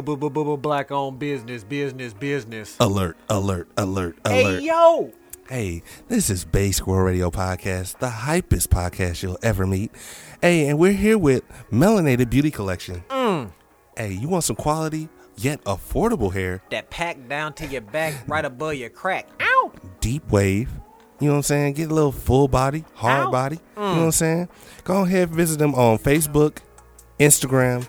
Black owned business, business, business. Alert, alert, alert, alert. Hey yo! Hey, this is Basic World Radio Podcast, the hypest podcast you'll ever meet. Hey, and we're here with Melanated Beauty Collection. Mm. Hey, you want some quality yet affordable hair? That pack down to your back, right above your crack. Ow! Deep wave. You know what I'm saying? Get a little full body, hard Ow. body. You mm. know what I'm saying? Go ahead and visit them on Facebook, Instagram,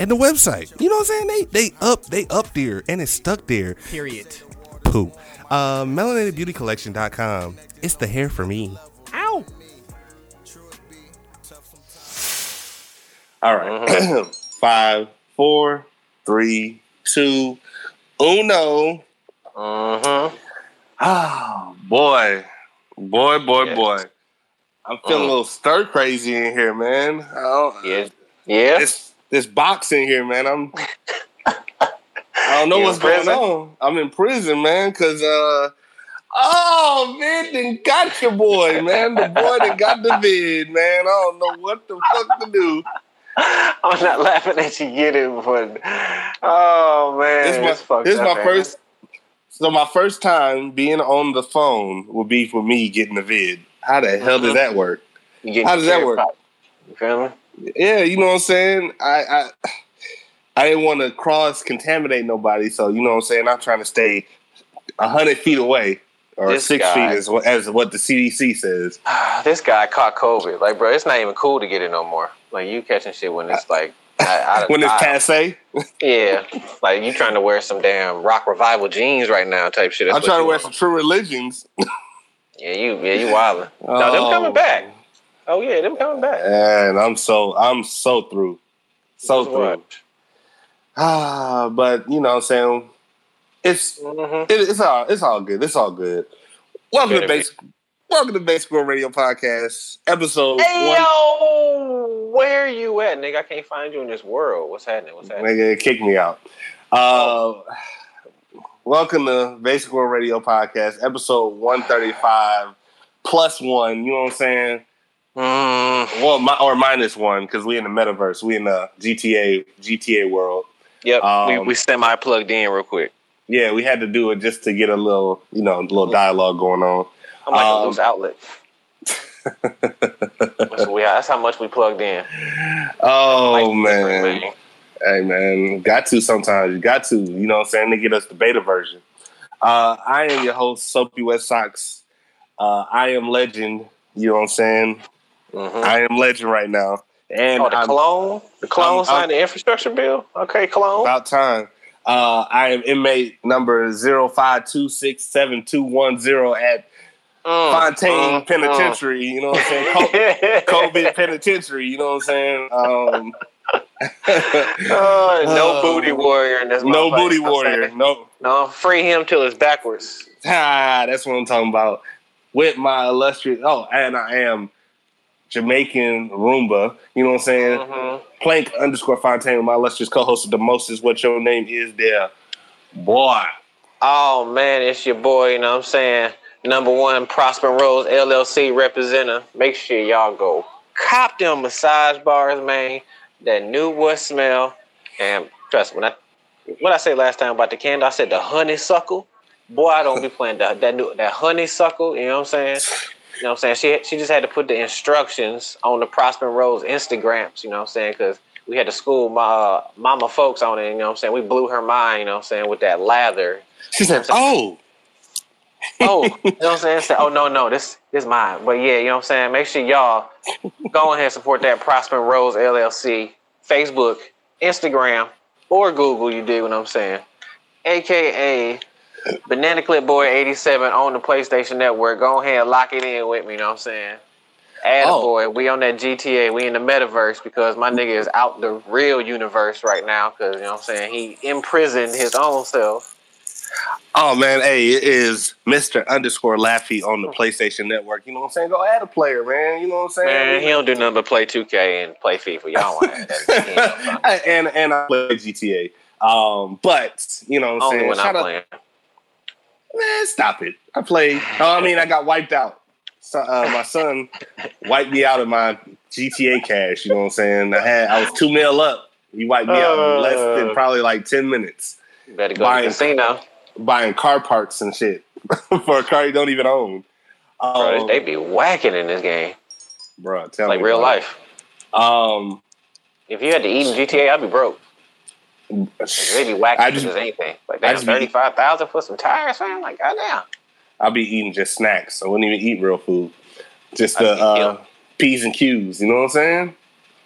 and the website. You know what I'm saying? They they up they up there and it's stuck there. Period. Poo. Uh melanatedbeautycollection.com. It's the hair for me. Ow! All right. Five, four, three, two, uno. Uh huh. Oh boy, boy, boy, Yes. boy. I'm feeling Mm. a little stir crazy in here, man. I don't, Yeah. This box in here, man. I'm. I don't know You what's going on. I'm in prison, man, because uh. Oh man, then got your boy, man. The boy that got the vid, man. I don't know what the fuck to do. I'm not laughing at you get it, but oh man, This is my, this is up, my man. first. So my first time being on the phone will be for me getting the vid. How the hell does Mhm. that work? How does that work? You feel me? Yeah, you know what I'm saying. I I, I didn't want to cross contaminate nobody, so you know what I'm saying. I'm trying to stay hundred feet away or This six guy. feet, as what, as what the CDC says. this guy caught COVID. Like, bro, it's not even cool to get it no more. Like, you catching shit when it's like. I, I, When it's passe, Yeah, like you trying to wear some damn rock revival jeans right now, type shit. That's I'm trying to wear on. some true religions. Yeah, you, yeah, you wildin'. No, them oh, coming back. Oh yeah, them coming back. and I'm so I'm so through, so through. Ah, but you know what I'm saying. It's Mhm. It, it's all it's all good. It's all good. Welcome to. Basic Welcome to World Radio Podcast, episode Hey one. yo, where you at, nigga? I can't find you in this world. What's happening? What's happening? Nigga, kick me out. Uh, welcome to Basic World Radio Podcast, episode one thirty five plus one. You know what I'm saying? Mm, Well, mi- or minus one because we in the metaverse. We in the GTA GTA world. yep, we, Um, we semi plugged in real quick. Yeah, we had to do it just to get a little, you know, a little dialogue going on. I'm like um, a loose outlet. that's, we, that's how much we plugged in. Oh Like, different, man. Hey man, got to sometimes. You got to, you know what I'm saying, to get us the beta version. Uh, I am your host, Soapy West Socks. Uh, I am legend, you know what I'm saying? Mhm. I am legend right now. And Oh, the I'm clone, the clone I'm- signed the infrastructure bill. Okay, clone. about time. Uh, I am inmate number 05267210 at Mm, Fontaine mm, Penitentiary, you know what I'm saying? Mm. COVID Penitentiary, you know what I'm saying? Um, Oh, no Uh, booty warrior in this. no booty You know what I'm warrior. No, No, free him till it's backwards. Ah, that's what I'm talking about. With my illustrious, oh, and I am Jamaican Roomba. You know what I'm saying? Mhm. Plank underscore Fontaine, with my illustrious co-host of the most is what your name is there, boy. Oh man, it's your boy. You know what I'm saying? Number one, Prosper Rose LLC representative. Make sure y'all go cop them massage bars, man. That new wood smell. And trust me, when I what I said last time about the candle, I said the honeysuckle. Boy, I don't be playing that that new that honeysuckle. You know what I'm saying? You know what I'm saying? She she just had to put the instructions on the Prosper Rose Instagrams. You know what I'm saying? Because we had to school my uh, mama folks on it. You know what I'm saying? We blew her mind. You know what I'm saying? With that lather. She said, "Oh, Oh, you know what I'm saying? Say, oh no, no, this this mine. But yeah, you know what I'm saying? Make sure y'all go ahead and support that Prosper Rose LLC, Facebook, Instagram, or Google, you dig what I'm saying? AKA Banana Clip Boy 87 on the PlayStation Network. Go ahead and lock it in with me, you know what I'm saying? Add Oh. boy, we on that GTA, we in the metaverse because my nigga is out the real universe right now because you know what I'm saying? He imprisoned his own self. oh man, hey, it is Mister underscore Laffy on the PlayStation Network. You know what I'm saying? Go add a player, man. You know what I'm saying? Man, he don't do nothing but play 2K and play FIFA. Y'all want that. He ain't no fun. and and I play GTA. Um, but you know what I'm Only saying? when I'm out- playing. Man, stop it. I played. Oh, I mean, I got wiped out. So, uh, my son wiped me out of my GTA cash. You know what I'm saying? I had I was two mil up. He wiped me out in less than Uh. probably like ten minutes You better go Buying- to the casino. buying car parts and shit for a car you don't even own. Bro, Um, they be whacking in this game. bro, tell Like me real about life. Um, If you had to eat in GTA, I'd be broke. They be whacking I I just- just, anything. Like damn, thirty five thousand for some tires, man. Like goddamn. I'll be eating just snacks. I wouldn't even eat real food. Just the uh. P's and Q's. You know what I'm saying?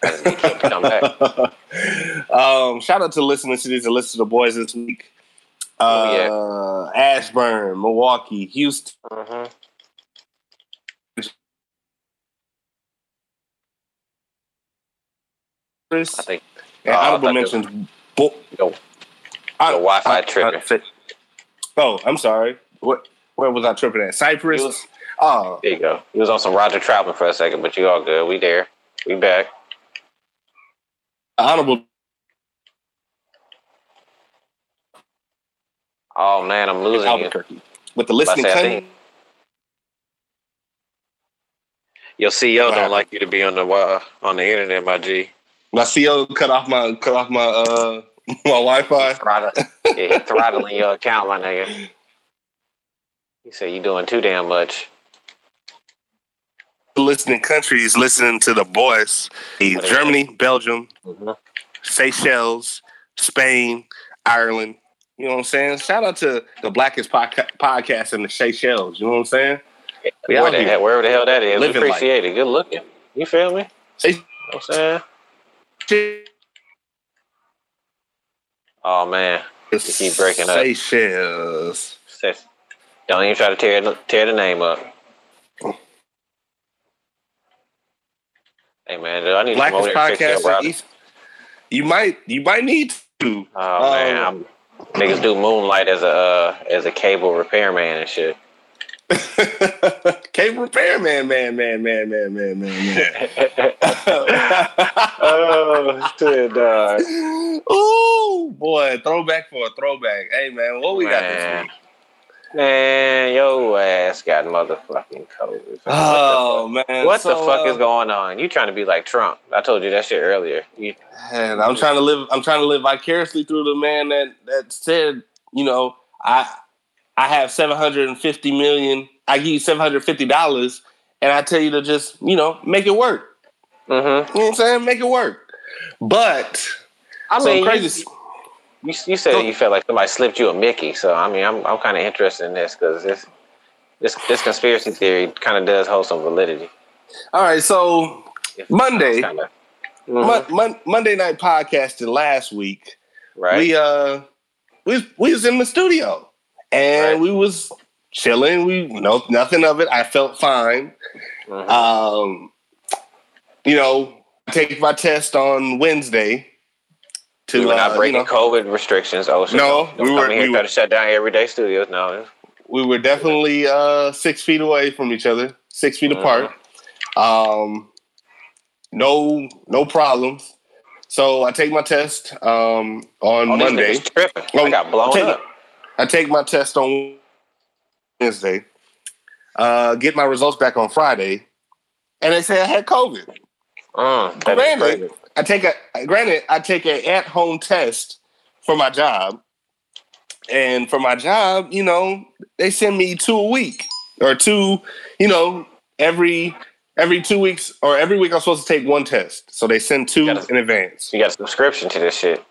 I just be killed to come back. um, shout out to listeners to these and listen to the boys this week. Uh, Oh, Ashburn, Milwaukee, Houston. hmm I think and I honorable mentions. Bo- Yo, I- the Wi-Fi tripping. Oh, I'm sorry. What? Where was I tripping at? Cyprus. Was- oh, there you go. He was on some Roger Troutman for a second, but you all good. We there. We back. honorable. Oh man, I'm losing you. Albuquerque with the listening I say, I country. think- Your CEO don't like you to be on the wi- on the internet, my G. My CO cut off my cut off my uh my Wi-Fi. Throttle, yeah, throttling your account, my nigga. He said you doing too damn much. listening countries listening to the boys. Germany, Belgium, Mhm. Seychelles, Spain, Ireland. You know what I'm saying? Shout out to the Blackest podca- podcast in the Seychelles. You know what I'm saying? We Where the hell, wherever the hell that is, we Living life. appreciate it. Good looking. You feel me? Say- You know what I'm saying? Oh man, keep breaking up. Seychelles. Don't even try to tear tear the name up. Hey man, I need to come over Blackest and fix your podcast. East. You might you might need to. Oh man, Um, I'm, niggas do moonlight as a uh, as a cable repairman and shit. Cable repairman, man, man, man, man, man, man, man. Man. oh shit, dog. Ooh, boy, throwback for a throwback. Hey, man, what we got this week? Man, your ass got motherfucking COVID. Oh man, what the fuck uh, is going on? You trying to be like Trump? I told you that shit earlier. You, And I'm trying to live. I'm trying to live vicariously through the man that that said, you know, I I have 750 million. I give you 750 dollars, and I tell you to just, you know, make it work. Mm-hmm. You know what I'm saying? Make it work. But I mean, you- crazy. You, you said you felt like somebody slipped you a Mickey, so I mean, I'm I'm kind of interested in this because this this this conspiracy theory kind of does hold some validity. All right, so Monday, Kinda. Mon- Mon- Monday night podcasted last week. right? we uh we we was in the studio and Right. we was chilling. We no nothing of it. I felt fine. Mhm. Um, you know, take my test on Wednesday. To we were not uh, breaking you know, COVID restrictions. Oh, so No, don't, we were- here we were- to shut down everyday studios. No, we were definitely uh six feet away from each other, six feet Mhm. apart. Um, no, no problems. So I take my test um on oh, Monday. tripping. Oh, I got blown take up. I take my test on Wednesday, uh, get my results back on Friday, and they say I had COVID. Is Granted. I take a granted I take a at home test for my job, and for my job, you know, they send me two a week or two, you know, every every two weeks or every week I'm supposed to take one test. So they send two in advance. You got a subscription to this shit.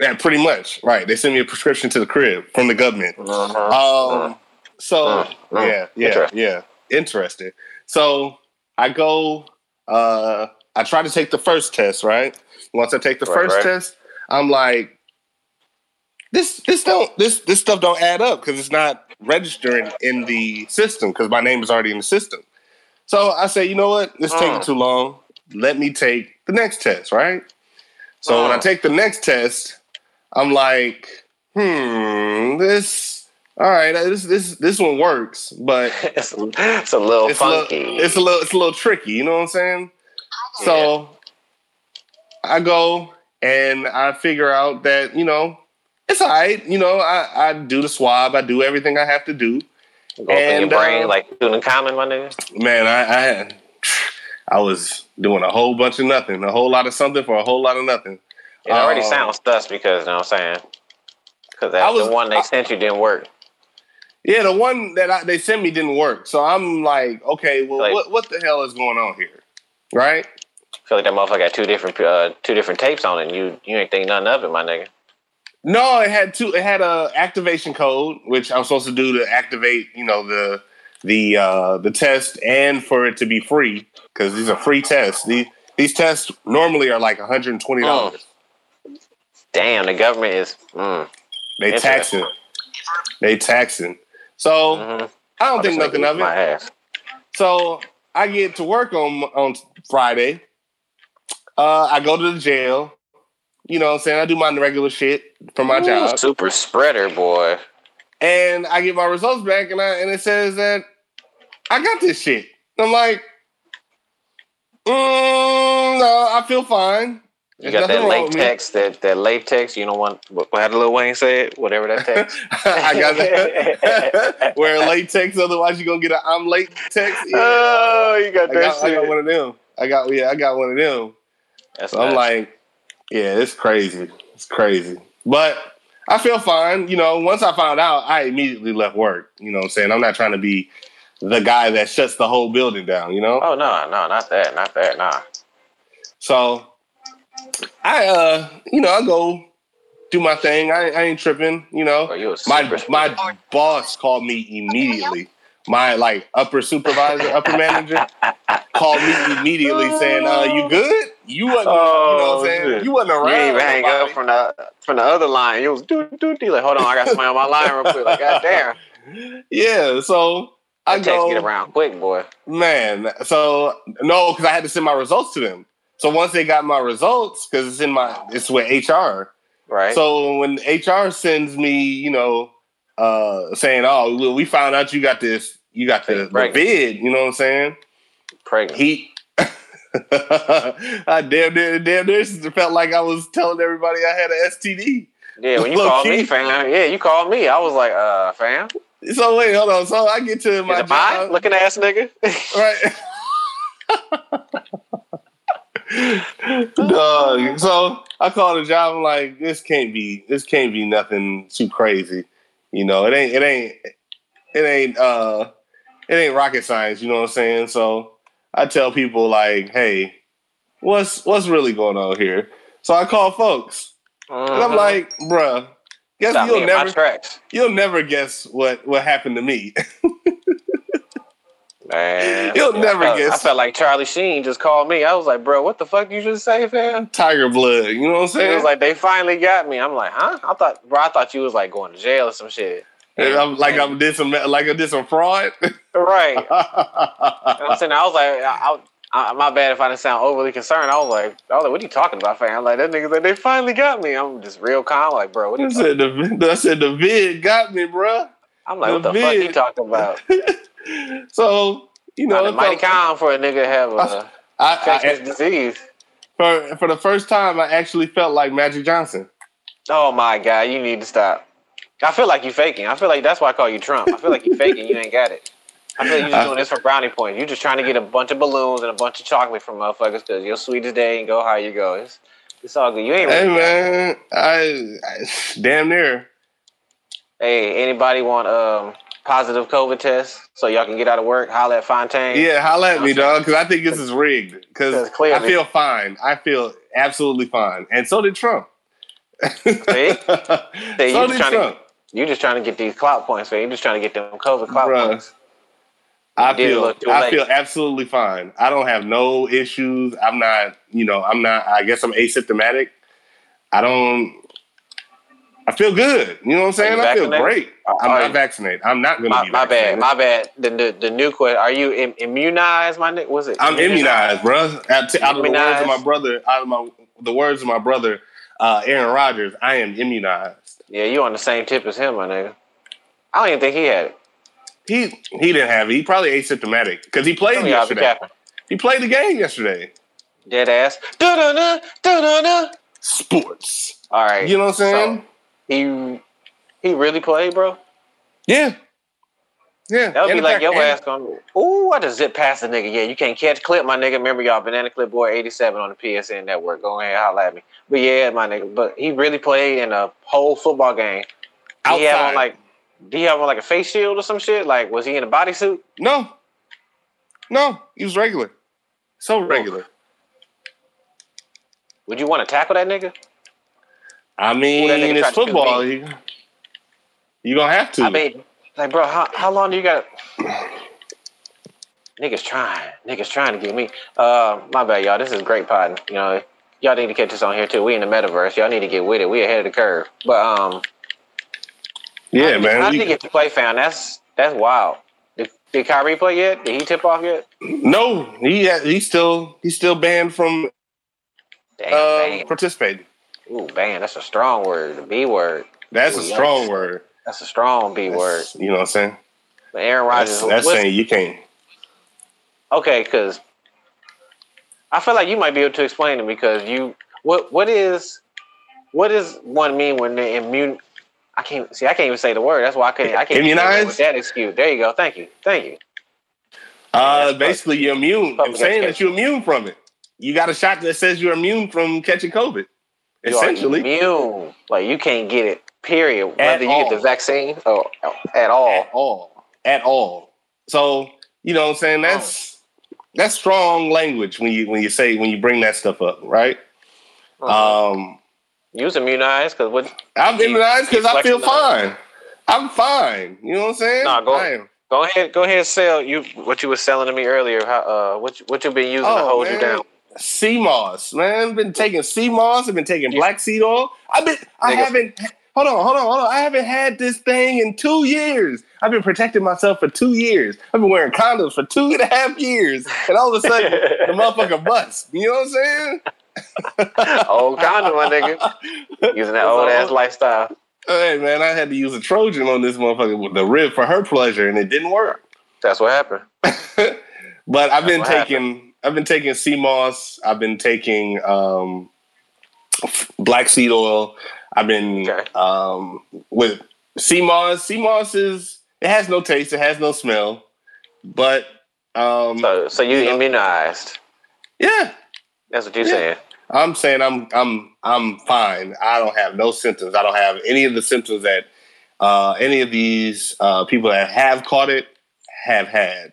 Yeah, pretty much. Right. They send me a prescription to the crib from the government. Uh-huh. Um. So mm. yeah, yeah, Interesting. yeah. Interesting. So I go. Uh, I try to take the first test. Right. Once I take the Right, first right. test, I'm like, this, this don't, this, this stuff don't add up because it's not registering in the system because my name is already in the system. So I say, you know what? This Mm. taking too long. Let me take the next test. Right. So when I Mm. take the next test, I'm like, hmm, this all right, this this this one works, but it's, it's a little it's a little, funky. it's a little it's a little tricky, you know what I'm saying? So I go and I figure out that, you know, it's all right. You know, I, I do the swab, I do everything I have to do. Go up and, your brain uh, like doing common, my nigga. Man, I, I I was doing a whole bunch of nothing, a whole lot of something for a whole lot of nothing. It already Um, sounds sus because you know what I'm saying. Because that was- the one they I- sent you didn't work. Yeah, the one that I, they sent me didn't work. So I'm like, okay, well, Like- what what the hell is going on here, right? I feel like that motherfucker got two different uh, two different tapes on it. And you you ain't think nothing of it, my nigga. No, it had two. It had a activation code, which I'm supposed to do to activate, you know, the the uh, the test, and for it to be free because these are free tests. These these tests normally are like 120 dollars. Damn, the government is. Mm, They taxing. They taxing. So mhm. I don't think I'm just nothing of it. ass. So I get to work on on Friday. Uh, I go to the jail. You know what I'm saying? I do my regular shit for my Ooh, job. Super spreader, boy. and I get my results back, and I and it says that I got this shit. I'm like, mm, no, I feel fine. You There's got that nothing wrong with latex, that that latex. You don't want what, what had Lil Wayne said, whatever that text. I got that. Wear latex, otherwise you're gonna get an I'm latex. Yeah. oh, you got I that got, I got one of them. I got yeah, I got one of them. That's So I'm like, yeah, it's crazy. It's crazy. But I feel fine. You know, once I found out, I immediately left work. You know what I'm saying? I'm not trying to be the guy that shuts the whole building down, you know? oh no, no, not that, not that, nah. So I uh, you know, I go do my thing. I, I ain't tripping, you know. Oh, My my boss called me immediately. My like upper supervisor, upper manager called me immediately saying, uh, you good? You wasn't, you know what I'm Oh, saying? shit. You wasn't around. You hang nobody. up from the from the other line. You was do do do like, hold on, I got somebody on my line real quick. Like, god damn, Yeah, so I go, get around quick, boy. man. So no, because I had to send my results to them. So once they got my results, because it's in my, it's with HR. Right? So when HR sends me, you know, uh, saying, "Oh, we found out you got this, you got the, the vid," you know what I'm saying? pregnant. He, I damn near, damn near felt like I was telling everybody I had an STD. yeah, when you low called key. me, fam. Yeah, you called me. I was like, uh, fam, So wait, hold on. So I get to my mine? job, Looking ass nigga. right? Dog. So I call the job. I'm like, this can't be. This can't be nothing too crazy. You know, it ain't. It ain't. It ain't. Uh, it ain't rocket science. You know what I'm saying? So I tell people like, hey, what's what's really going on here? So I call folks, and I'm Mhm. like, bruh, guess Stop you'll never you'll never guess what what happened to me. man. You'll never I guess. I felt like Charlie Sheen just called me. I was like, bro, what the fuck you just say, fam? Tiger blood. You know what I'm saying? It was like they finally got me. I'm like, huh? I thought, bro, I thought you was like going to jail or some shit. And I'm like I'm did some like I did some fraud. Right. You I'm saying I was like, I, I, my bad if I didn't sound overly concerned. I was like, I was like, what are you talking about, fam? Like that nigga like they finally got me. I'm just real calm, like, bro, what are I you said the I said the vid got me, bro. I'm like, what the the fuck you talking about? So you know, it mighty felt- calm for a nigga to have a I, infectious I, disease. for for the first time, I actually felt like Magic Johnson. Oh my god, you need to stop. I feel like you faking. I feel like that's why I call you Trump. I feel like you faking. You ain't got it. I feel like you just doing this for brownie points. You just trying to get a bunch of balloons and a bunch of chocolate from motherfuckers because your sweetest day and go how you go. It's it's all good. You ain't Hey man, I, I damn near. Hey, anybody want um positive COVID test so y'all can get out of work? Holla at Fontaine. Yeah, holla at me, dog, because I think this is rigged. Because I feel fine. I feel absolutely fine, and so did Trump. See? so you did just trying Trump. to you just trying to get these clout points, man. You're just trying to get them COVID clout Bruh. points. I feel I feel absolutely fine. I don't have no issues. I'm not, you know, I'm not. I guess I'm asymptomatic. I don't. I feel good. You know what I'm saying? I feel great. I'm not you- vaccinated. I'm not going to be my bad, my bad. The, the the new question: Are you Im- immunized, my nigga? Was it? I'm immunized, bro. Out, out of the words of my brother, out of my the words of my brother, uh, Aaron Rodgers, I am immunized. Yeah, you on the same tip as him, my nigga. I don't even think he had it. He he didn't have it. He probably asymptomatic because he played Some of be yesterday. He played the game yesterday. Dead ass. Da da da da da. Sports. All right. You know what I'm saying? So, he he really played, bro. yeah. Yeah, That would and be like Pack- your ass going, ooh, I just zip past the nigga. Yeah, you can't catch clip, my nigga. Remember y'all, Banana Clip Boy 87 on the PSN network. Go ahead, holla at me. But yeah, my nigga. But he really played in a whole football game. Did he have on like, did he have on like a face shield or some shit? Like, was he in a bodysuit? No, no, he was regular, so regular. Would you want to tackle that nigga? I mean, nigga it's tried to kill football. You, you gonna have to. I mean, like, bro, how, how long do you got? Niggas trying, niggas trying to get me. Uh, my bad, y'all. This is great potting. You know, y'all need to catch this on here too. We in the metaverse. Y'all need to get with it. We ahead of the curve. But um, yeah, man. he get to play found? That's that's wild. Did, did Kyrie play yet? Did he tip off yet? no, he he's still he's still banned from Damn, uh, participating. Ooh, ban. That's a strong word. The B word. That's Ooh, a yikes. strong word. That's a strong B word. You know what I'm saying? But Aaron Rodgers. That's, that's saying you can't. Okay, because I feel like you might be able to explain it because you what what is what does one mean when they're immune? I can't see. I can't even say the word. That's why I can't. I can't even come up Immunized? with that excuse. There you go. Thank you. Thank you. Uh, that's basically, you're immune. I'm saying that you're immune from it. You got a shot that says you're immune from catching COVID. Essentially, immune. Like you can't get it. Period. At Whether you get the vaccine or at all. at all, at all. So you know what I'm saying? That's that's strong language when you when you say when you bring that stuff up, right? Um, You was immunized because what? I'm immunized because I feel fine. I'm fine. You know what I'm saying? Nah, go-. Go ahead. Go ahead. and Sell you what you were selling to me earlier. How uh what you- what you been using to Oh, hold you down? Sea moss, man. I've Been taking sea moss. I've been taking black seed oil. I've been. I haven't. Hold on, hold on, hold on. I haven't had this thing in two years. I've been protecting myself for two years. I've been wearing condoms for two and a half years, and all of a sudden, the motherfucker busts. You know what I'm saying? Old condom, my nigga. Using that old ass lifestyle. Hey man, I had to use a Trojan on this motherfucker with the rib for her pleasure, and it didn't work. That's what happened. but I've been taking I've been taking sea moss. I've been taking um, black seed oil. I've been Okay. um, with sea moss. Sea moss is it has no taste. It has no smell. But um, So, so you You know? immunized. yeah, That's what you're Yeah. saying. I'm saying I'm I'm I'm fine. I don't have no symptoms. I don't have any of the symptoms that uh, any of these uh, people that have caught it have had.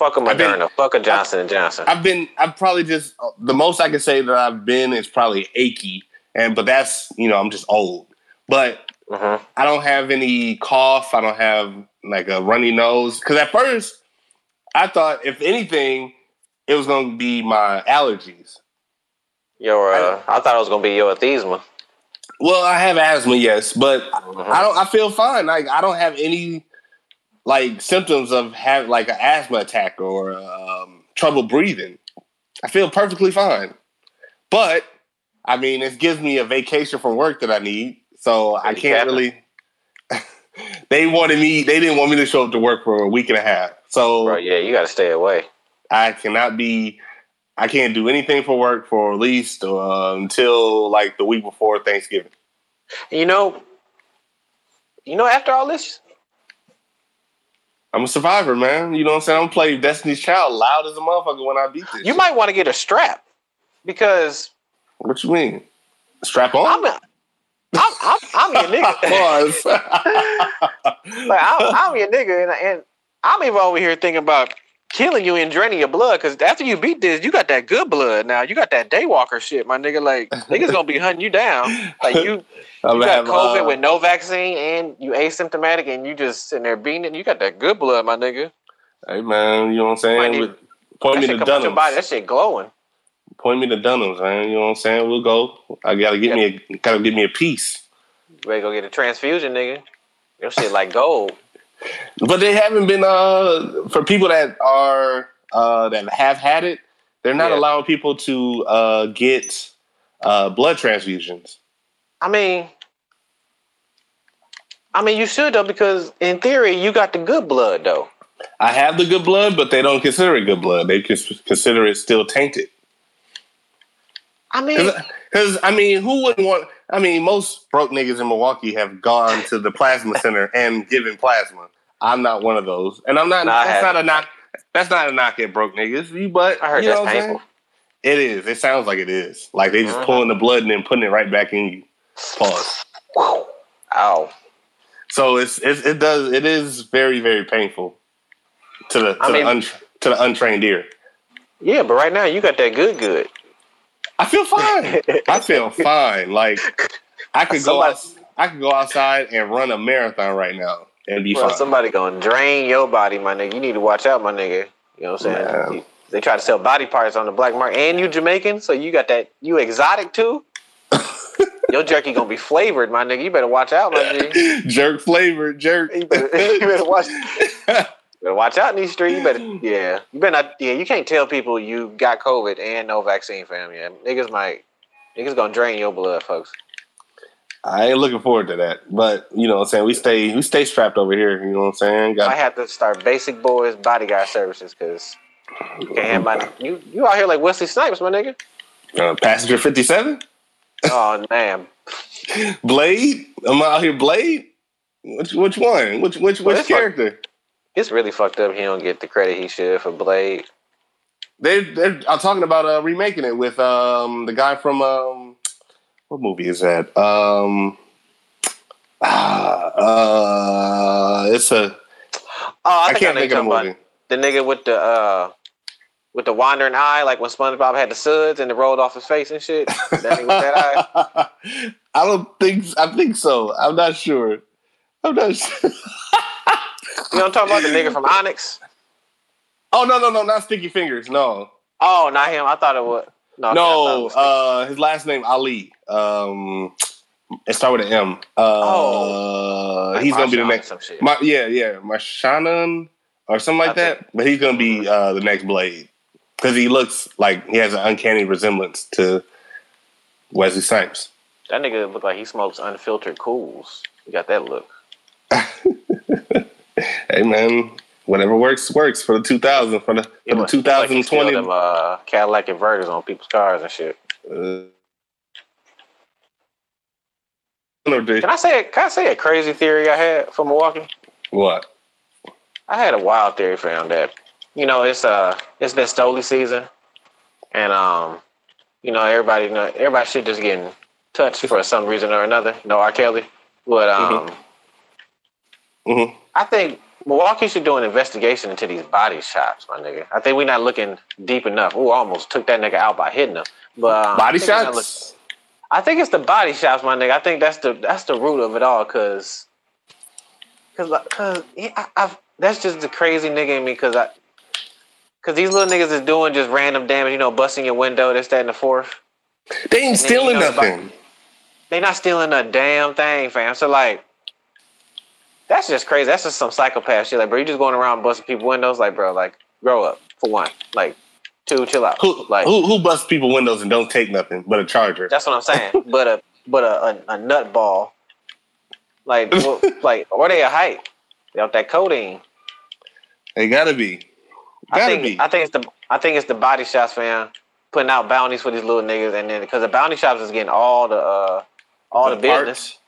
Fuck a I've been- Moderna. Fuck a Johnson and Johnson. I've been I've probably just the most I can say that I've been is probably achy, and but that's you know I'm just old. But hmm I don't have any cough. I don't have like a runny nose. Because at first I thought if anything it was going to be my allergies. Your, uh, I thought it was gonna be your athesma. Well, I have asthma, yes, but Mhm. I don't. I feel fine. Like I don't have any like symptoms of have like an asthma attack or um, trouble breathing. I feel perfectly fine. But I mean, it gives me a vacation from work that I need, so I can't really. they wanted me. They didn't want me to show up to work for a week and a half, so Bro, yeah, you got to stay away. I cannot be. I can't do anything for work for at least uh, until like the week before Thanksgiving. You know, you know, after all this, I'm a survivor, man. You know what I'm saying? I'm gonna play Destiny's Child loud as a motherfucker when I beat this. you shit. might want to get a strap because What you mean? Strap on? I'm, a, I'm, I'm, I'm your nigga. Pause. like I'm, I'm your nigga, and, and I'm even over here thinking about killing you and draining your blood. Because after you beat this, you got that good blood now. You got that daywalker shit, my nigga. Like niggas gonna be hunting you down. Like you, I'm you got have, COVID uh, with no vaccine, and you asymptomatic, and you just sitting there beating it. You got that good blood, my nigga. Hey man, you know what I'm saying? need- With- Point me to. Dunham's. That shit glowing. Point me to Dunham's, man. You know what I'm saying? We'll go. I gotta get me a gotta give me a piece. You ready to go get a transfusion, nigga? Your shit like gold. But they haven't been uh for people that are uh that have had it, they're not Yeah. allowing people to uh get uh blood transfusions. I mean, I mean, you should though, because in theory, you got the good blood though. I have the good blood, but they don't consider it good blood. They cons- consider it still tainted. I mean, Because I mean, who wouldn't want? I mean, most broke niggas in Milwaukee have gone to the plasma center and given plasma. I'm not one of those, and I'm not. I that's not a knock. That's not a knock at broke niggas. You but I heard you that's what I'm saying? painful. It is. It sounds like it is. Like they just Mhm. pulling the blood and then putting it right back in you. Pause. Ow. So it's, it's it does it is very very painful to the to I mean- the un, to the untrained ear. Yeah, but right now you got that good good. I feel fine. I feel fine. Like I could go out, I could go outside and run a marathon right now and be Bro, fine. somebody gonna drain your body, my nigga. You need to watch out, my nigga. You know what I'm saying? You- They try to sell body parts on the black market, and you Jamaican, so you got that. You exotic too. your jerky gonna be flavored, my nigga. You better watch out, my nigga. jerk flavor, jerk. You better, you better watch. Better watch out in these streets. You better, yeah. You better not. Yeah, you can't tell people you got COVID and no vaccine, fam. Yeah, niggas might. Niggas gonna drain your blood, folks. I ain't looking forward to that. But you know what I'm saying? We stay we stay strapped over here, you know what I'm saying? I have to start basic boys bodyguard services because you can't have my you you out here like Wesley Snipes, my nigga. uh, passenger 57? Oh man, Blade? Am I'm out here Blade? Which which one? Which which Well, which character? it's really fucked up. He don't get the credit he should for Blade. They they're I'm talking about uh remaking it with um the guy from um what movie is that? Um ah, uh it's a Oh, I, I, can't I think of the movie. about the nigga with the uh with the wandering eye, like when SpongeBob had the suds and it rolled off his face and shit. That nigga with that eye. I don't think I think so. I'm not sure. I'm not sure. You know I'm talking about? The nigga from Onyx. Oh no no no not Sticky Fingers no Oh, not him. I thought it was. No, no okay, I thought was- uh his last name Ali um it start with an M uh Oh. He's gonna be the next my yeah yeah Marshawn or something like that but he's gonna be uh the next Blade because he looks like he has an uncanny resemblance to Wesley Snipes that nigga look like he smokes unfiltered cools. You got that look. hey man whatever works works for the 2000 for the, for He the look- he look like 2020 steal them, uh, catalytic converters on people's cars and shit. uh, Can I say? Can I say a crazy theory I had for Milwaukee? what I had a wild theory found that you know it's uh it's been Stoli season, and um you know everybody you know everybody should just getting touched for some reason or another. You know R. Kelly, but um Mhm. I think Milwaukee should do an investigation into these body shops, my nigga. I think we're not looking deep enough. Ooh, I almost took that nigga out by hitting him. But um, body I shots I think it's the body shops, my nigga. I think that's the that's the root of it all, cause, cause, cause yeah, I, I've, that's just the crazy nigga in me, cause I, cause these little niggas is doing just random damage, you know, busting your window, this, that, and the fourth. they ain't then stealing you know nothing They not stealing a damn thing, fam. So like, that's just crazy. That's just some psychopath shit. Like, bro, you just going around busting people windows, like, bro, like, grow up for one, like, two, chill out, Who, like. who who busts people windows and don't take nothing but a charger? That's what I'm saying. but a but a, a, a nut ball, like well, like or they a hype. They off that codeine. They gotta be. I think be. I think it's the I think it's the body shops, man, putting out bounties for these little niggas, and then because the bounty shops is getting all the uh all the, business,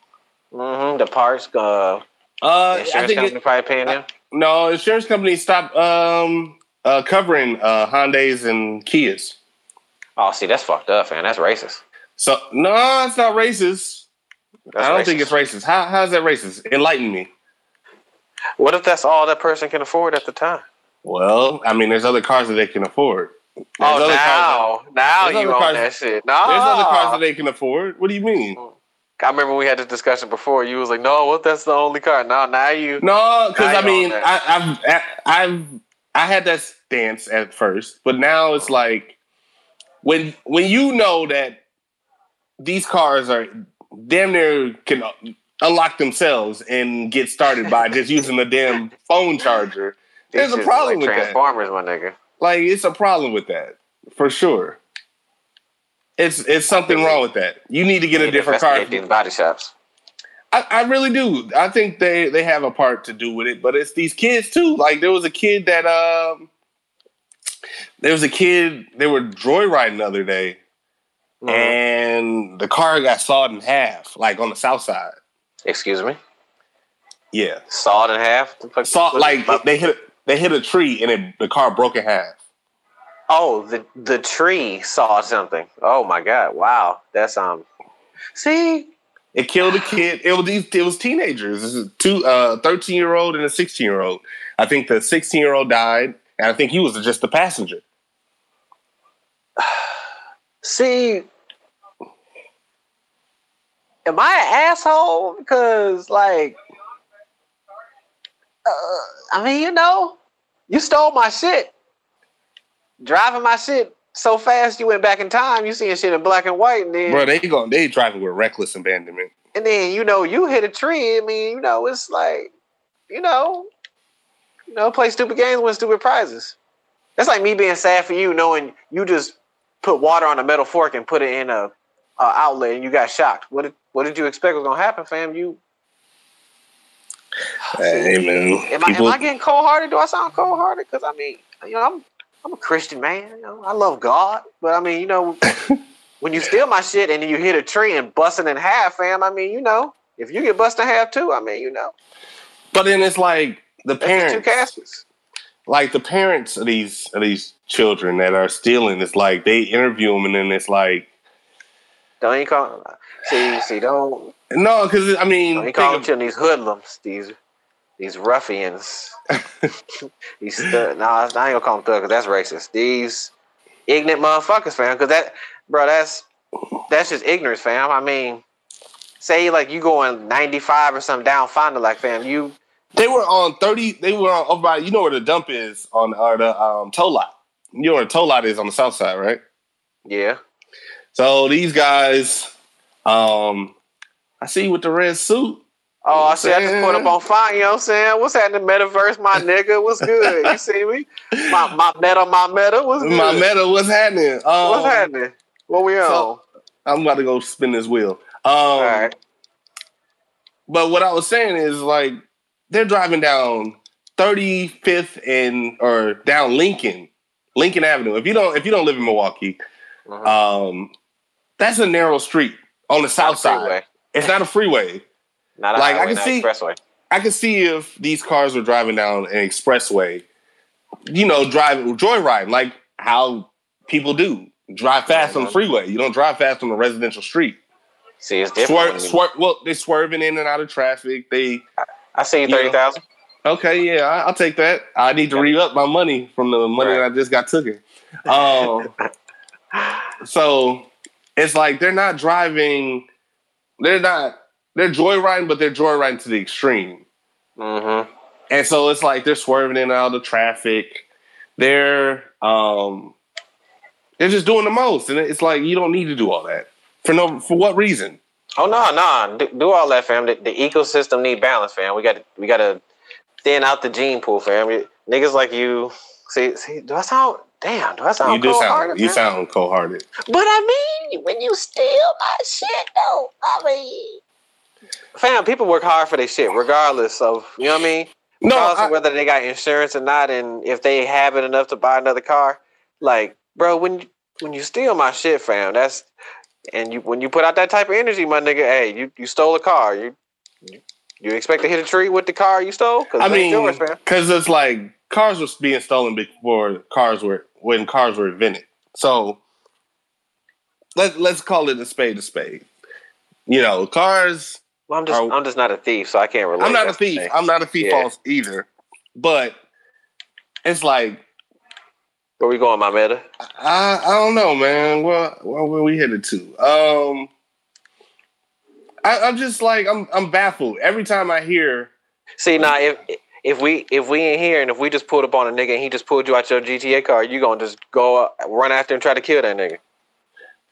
hmm the parts. Uh, Uh, I insurance think company it, probably paying them. no insurance companies stopped um uh covering uh Hyundai's and Kias. Oh, see, that's fucked up, man. That's racist. So no, it's not racist. That's I don't racist. think it's racist. How how's that racist? Enlighten me. What if that's all that person can afford at the time? Well, I mean, there's other cars that they can afford. There's oh, other now, cars now you on cars- that shit. No, there's other cars that they can afford. What do you mean? I remember we had this discussion before. You was like, "No, what? That's the only car." No, now you. No, because I mean. I, I've I've I had that stance at first, but now it's like when when you know that these cars are damn near can unlock themselves and get started by just using a damn phone charger. There's a problem like with that. Transformers, my nigga. Like it's a problem with that for sure. It's it's something wrong with that. You need to get a different car. These body shops. I, I really do. I think they they have a part to do with it, but it's these kids too. Like there was a kid that um, there was a kid they were joyriding the other day, Mhm. and the car got sawed in half, like on the south side. Excuse me. Yeah, Sawed in half. saw like they hit they hit a tree and it, the car broke in half. Oh, the the tree saw something. Oh my god! Wow, that's um. See, It killed a kid. It was these. It was teenagers. This is two, uh, thirteen year old and a sixteen year old. I think the sixteen year old died, and I think he was just the passenger. see. Am I an asshole? Because like, uh, I mean, you know, you stole my shit, driving my shit so fast you went back in time. You seeing shit in black and white, and then Bro, they going they driving with reckless abandonment. and then you know you hit a tree. I mean, you know, it's like, you know, you know, play stupid games, win stupid prizes. That's like me being sad for you, knowing you just put water on a metal fork and put it in a, a outlet, and you got shocked. What did what did you expect was gonna happen, fam? You Hey man, am I people, am I getting cold hearted? Do I sound cold hearted? Because I mean, you know, I'm I'm a Christian man. You know, I love God, but I mean, you know, when you steal my shit and you hit a tree and bust it in half, fam. I mean, you know, if you get busted in half too, I mean, you know. but then it's like the two parents, caskets. like the parents of these of these children that are stealing. It's like they interview them, and then it's like Don't you call see see don't no, because I mean, don't you think call of- them these hoodlums, these these ruffians. these thug, nah, I ain't gonna call them thug because that's racist. These ignorant motherfuckers, fam. Because that, bro, that's that's just ignorance, fam. I mean, say like you going ninety five or something down Fonda, like fam, you They were on thirty. They were on over by. You know where the dump is on or the um, tow lot. You know where the tow lot is on the south side, right? yeah. So these guys, um, I see you with the red suit. Oh, I see. I just put up on fire. You know what I'm saying? What's happening, metaverse, my nigga? What's good? You see me? My my meta, my meta. What's good? My meta, what's happening? Um, What's happening? What we on? so- I'm about to go spin this wheel. Um, All right. But what I was saying is like they're driving down 35th and or down Lincoln, Lincoln Avenue. If you don't if you don't live in Milwaukee, Mhm. um, that's a narrow street on the south side. It's not a freeway. Not a Like, I can not see- expressway. I could see if these cars were driving down an expressway, you know, driving joyriding like how people do. Drive fast on the Mhm. freeway. You don't drive fast on a residential street. See, it's different. Swerve, swerve, well, they're swerving in and out of traffic. They I see you thirty thousand. okay, yeah, I, I'll take that. I need to re up my money from the money Right. that I just got taken. Um, so it's like they're not driving. They're not. They're joyriding, but they're joyriding to the extreme. Mm-hmm. And so it's like they're swerving in and out of the traffic. They're um they're just doing the most. And it's like you don't need to do all that. For no for what reason? Oh no, no, do, do all that, fam. The, the ecosystem need balance, fam. We got we got to thin out the gene pool, fam. Niggas like you. See, see, do I sound? Damn, do I sound you cold-hearted, sound you fam? sound cold hearted. But I mean, when you steal my shit, though, I mean, fam, people work hard for their shit, regardless of you know what I mean. No, Regardless I- of whether they got insurance or not, and if they have it enough to buy another car. Like, bro, when you, when you steal my shit, fam, that's and you when you put out that type of energy, my nigga, hey, you, you stole a car. You you, you expect to hit a tree with the car you stole? Cause I mean, because it's like cars were being stolen before cars were when cars were invented. So let's let's call it a spade a spade. You know, cars. Well, I'm just are- I'm just not a thief, so I can't relate. I'm not a thief. I'm not a thief Yeah. false either. But it's like Where we going, my meta? I I don't know, man. What where, where we headed to? Um, I, I'm just like I'm I'm baffled every time I hear. See now if if we if we in here and if we just pulled up on a nigga and he just pulled you out your GTA car, you gonna just go uh, run after and try to kill that nigga.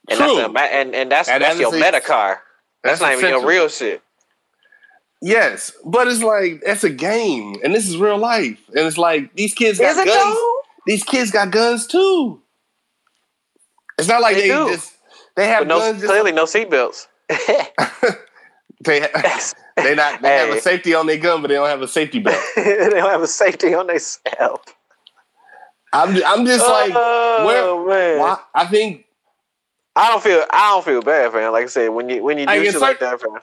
And True. that's a, ma- and and that's And that's that your is- meta car. That's, not even your real shit. Yes, but it's like that's a game, and this is real life, and it's like these kids got Is it guns. though? These kids got guns too. It's not like They they, do. just they have But no, guns. Just, clearly no seatbelts. they they not they have a safety on their gun, but they don't have a safety belt. they don't have a safety on themselves. I'm I'm just like oh where man, why, I think I don't feel I don't feel bad, fam. Like I said, when you when you do Like, shit it's like that, fam.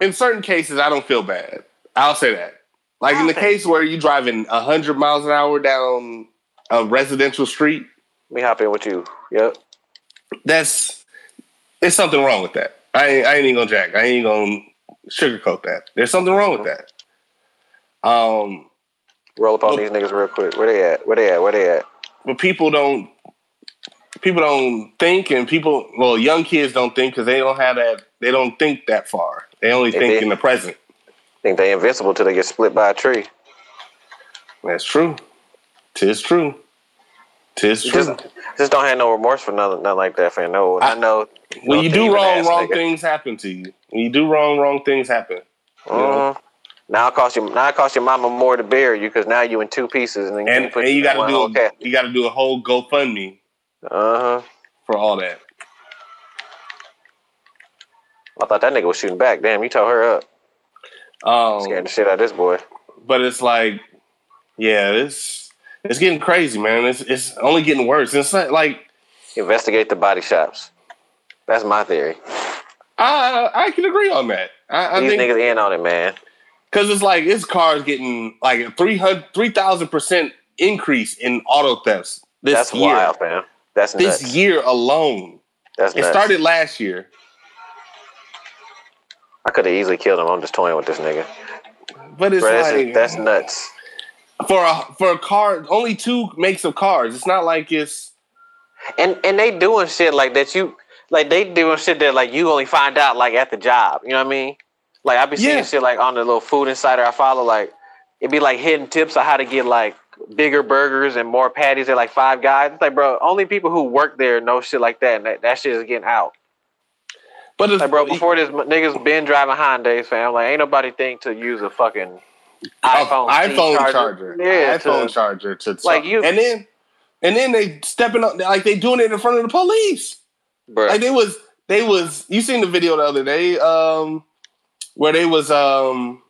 in certain cases I don't feel bad. I'll say that. Like in the case where you're driving hundred miles an hour down a residential street, Let me hop in with you. Yep. that's there's something wrong with that. I ain't, I ain't even gonna jack. I ain't gonna sugarcoat that. There's something wrong with that. Um, Roll up on these niggas real quick. Where they at? Where they at? Where they at? but people don't people don't think and people well young kids don't think because they don't have that they don't think that far they only They think did. in the present Think they invincible till they get split by a tree. that's true tis true tis true Just, just don't have no remorse for nothing, nothing like that, fam. No, I, I- know. when no you do wrong wrong nigga. things happen to you when you do wrong wrong things happen Mhm. Now it cost you. Now it cost your mama more to bury you because now you in two pieces and then and, put and you got to do a, cat. you got to do a whole GoFundMe Uh huh. for all that I thought that nigga was shooting back. Damn, you tore her up. Scared um, the shit out of this boy. but it's like yeah it's it's getting crazy man it's it's only getting worse it's not like Investigate the body shops. That's my theory. I I can agree on that I, I These think niggas in on it, man. Because it's like this car's getting like a 300 3000% increase in auto thefts this That's year. wild, fam. That's This nuts. year alone. That's It nuts. started last year. I could have easily killed him. I'm just toying with this nigga. But it's Bro, that's, that's nuts. For a for a car, only two makes of cars. It's not like it's And and they doing shit like that. You like they doing shit that like you only find out like at the job. You know what I mean? Like I be seeing Yeah. shit like on the little food insider I follow. Like it'd be like hidden tips on how to get like bigger burgers and more patties at like Five Guys. It's like bro, only people who work there know shit like that, and that, that shit is getting out. but it's Like bro, before this niggas been driving Hyundai's, fam. Like ain't nobody think to use a fucking iPhone iPhone, C iPhone charger. Yeah, iPhone to- charger to Like you- and then and then they stepping up like they doing it in front of the police. Like they was they was you seen the video the other day um where they was um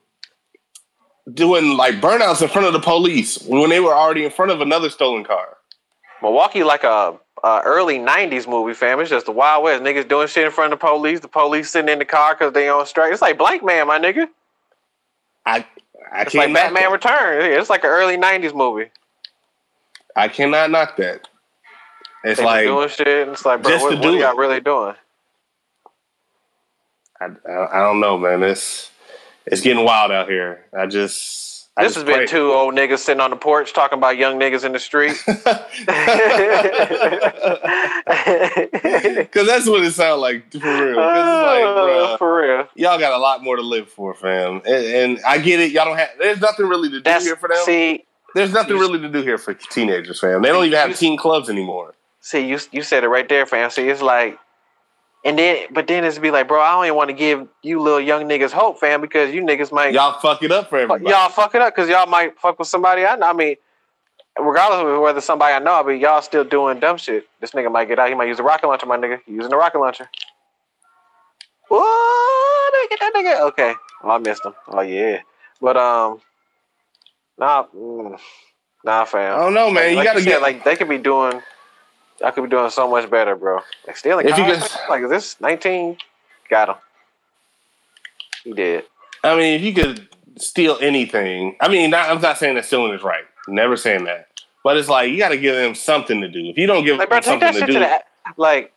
doing like burnouts in front of the police when they were already in front of another stolen car. Milwaukee like a, a early '90s movie, fam. It's just the Wild West. Niggas doing shit in front of the police. The police sitting in the car because they on strike. It's like Blankman, my nigga. I I It's like Batman that. Returns. It's like an early '90s movie. I cannot knock that. It's They like doing shit. It's like, bro, what, what are y'all really doing? I, I, I don't know, man. It's it's getting wild out here. I just I This has been pray- two old niggas sitting on the porch talking about young niggas in the street. Because that's what it sounds like for real. 'Cause it's like, bruh, oh, For real. y'all got a lot more to live for, fam. And, and I get it. Y'all don't have. There's nothing really to do That's here for them. see, there's nothing really to do here for teenagers, fam. They don't even have teen clubs anymore. see, you you said it right there, fam. See, it's like, and then, but then it's be like, bro, I don't even want to give you little young niggas hope, fam, because you niggas might Y'all fuck it up for everybody. y'all fuck it up because y'all might fuck with somebody I know. I mean, regardless of whether somebody I know, I mean, y'all still doing dumb shit. This nigga might get out. He might use a rocket launcher, my nigga. He using a rocket launcher. What? Nigga, that nigga. Okay. Oh, I missed him. Oh yeah. But um, nah, mm, nah, fam. I don't know, man. Like, you gotta said, get like they could be doing. I could be doing so much better, bro. Like stealing If you could- like is this nineteen? Got him. He did. I mean, if you could steal anything, I mean, not, I'm not saying that stealing is right. Never saying that. But it's like you got to give them something to do. If you don't give Like, bro, them something to do, to the like.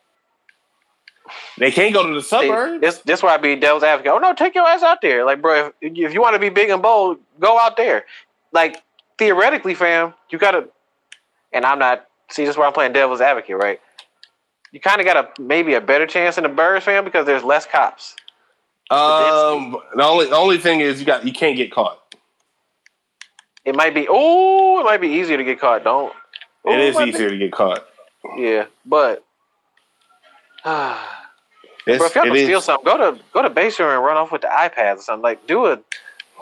they can't go to the suburbs. this this where I be devil's advocate. Oh no, take your ass out there. Like, bro, if, if you want to be big and bold, go out there. Like theoretically, fam, you gotta. And I'm not. See, this is where I'm playing devil's advocate, right? You kind of got a maybe a better chance in the birds, fam, because there's less cops. Um, the only the only thing is you got you can't get caught. It might be. Oh, it might be easier to get caught. Don't. It Ooh, is might easier to get caught. Yeah, but. It's, Bro, if y'all it can steal is. something, go to go to Bayshore and run off with the iPads or something. Like, do it.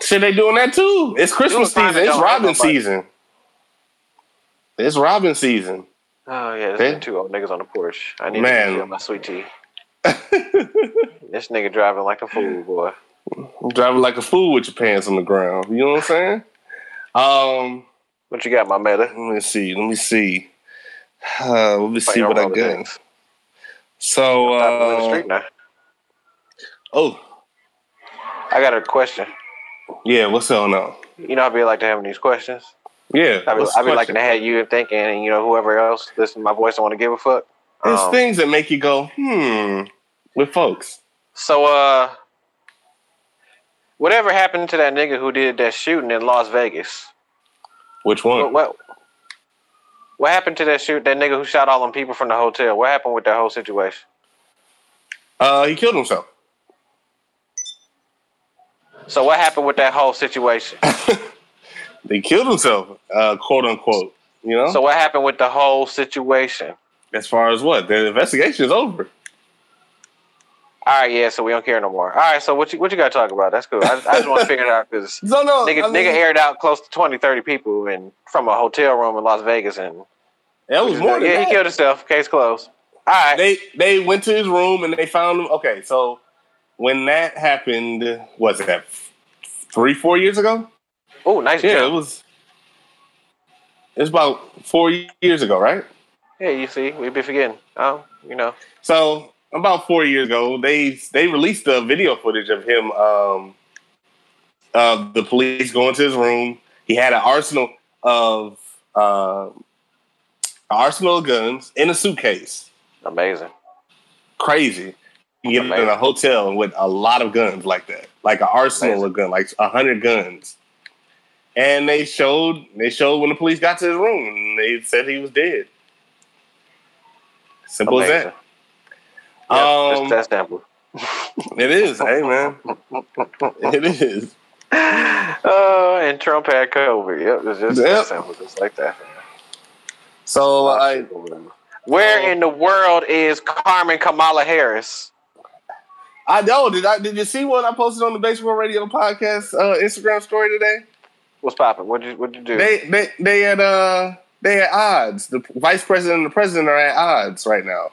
Shit, they doing that too. It's Christmas Do a crime season. It's Robin season. It's Robin season. Oh yeah, there's two old niggas on the porch. I need Man. to get my sweet tea. This nigga driving like a fool, boy. I'm driving like a fool with your pants on the ground. You know what I'm saying? Um, What you got, my meta? let me see. Let me see. Uh, let me see what I got. So, uh, oh I got a question. yeah, what's going on? You know, I'd be like to having these questions. Yeah. I'd be, what's I'd be liking to have you thinking, and you know, whoever else listen to my voice don't want to give a fuck. It's Um, things that make you go, hmm, with folks. So, uh, whatever happened to that nigga who did that shooting in Las Vegas? Which one? What, what what happened to that shoot? That nigga who shot all them people from the hotel. What happened with that whole situation? Uh, he killed himself. So, what happened with that whole situation? He killed himself, uh, quote unquote. You know. So, what happened with the whole situation? as far as what the investigation is over. All right, yeah. So we don't care no more. All right. So what you what you got to talk about? That's cool. I, I just want to figure it out because So no, nigga, I mean, nigga aired out close to 20, 30 people and from a hotel room in Las Vegas and that was more than yeah, that. he killed himself. Case closed. All right. they they went to his room and they found him. Okay, so when that happened, was that three four years ago? Oh, nice Yeah, it jump. was. It was about four years ago, right? Yeah, you see, we be forgetting. Oh, you know. So about four years ago, they they released the video footage of him. Um, uh, the police going to his room. He had an arsenal of uh, arsenal of guns in a suitcase. Amazing. Crazy. You get in a hotel with a lot of guns like that, like an arsenal Amazing. of guns, like a hundred guns. And they showed they showed when the police got to his room, and they said he was dead. Simple as that. Yeah, Um, just that simple. It is, hey man. It is. Oh, and Trump had COVID. Yep, it's just Yep. that simple, just like that. So I Where in the world is Carmen Kamala Harris? I know. Did I did you see what I posted on the Basic World Radio podcast uh, Instagram story today? What's popping? What you what you do? They they they had uh they had odds. The vice president and the president are at odds right now.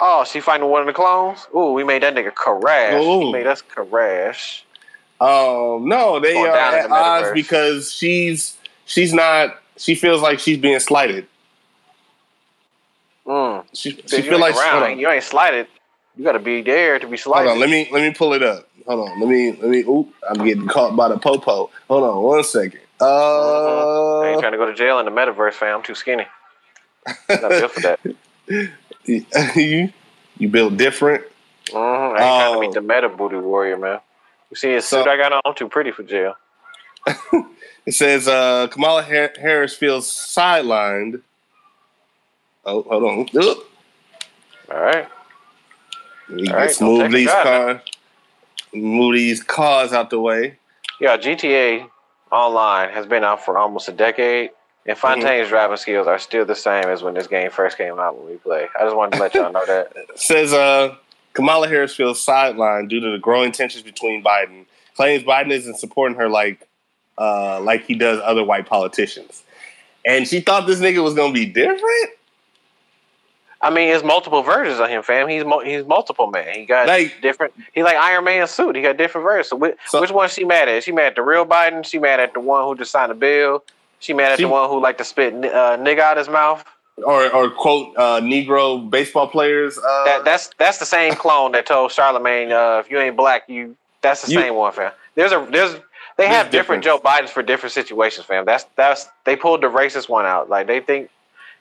oh, she fighting one of the clones. Ooh, we made that nigga crash. Ooh. He made us crash. Um, no, they Going are at the odds because she's she's not. She feels like she's being slighted. Mm. She she you ain't like around. you ain't slighted. You got to be there to be hold slighted. on. Let me let me pull it up. Hold on. Let me let me. Oop, I'm getting caught by the popo. Hold on one second. I ain't Uh, trying to go to jail in the metaverse, fam. I'm too skinny. Not built for that. you you built different. hmm I ain't trying to Oh. meet the meta booty warrior, man. You see his So- suit I got on? I'm too pretty for jail. It says uh, Kamala Harris feels sidelined. Oh, hold on. Oop. All right. All right, don't move these cars, move these cars out the way. Yeah, GTA Online has been out for almost a decade, and Mm-hmm. Fontaine's driving skills are still the same as when this game first came out when we play. I just wanted to let y'all know that. Says uh, Kamala Harris feels sidelined due to the growing tensions between Biden. Claims Biden isn't supporting her like uh, like he does other white politicians. And she thought this nigga was gonna be different. I mean, it's multiple versions of him, fam. He's mu- he's multiple man. He got Like- different. He like Iron Man suit. He got different versions. So, which, So- which one she mad at? She mad at the real Biden? She mad at the one who just signed a bill? She mad at She- the one who like to spit uh, nigga out his mouth? Or or quote uh, Negro baseball players. Uh, That that's that's the same clone that told Charlemagne, uh, if you ain't black, you. That's the You- same one, fam. There's a there's they have different Joe. Bidens for different situations, fam. That's that's they pulled the racist one out. Like they think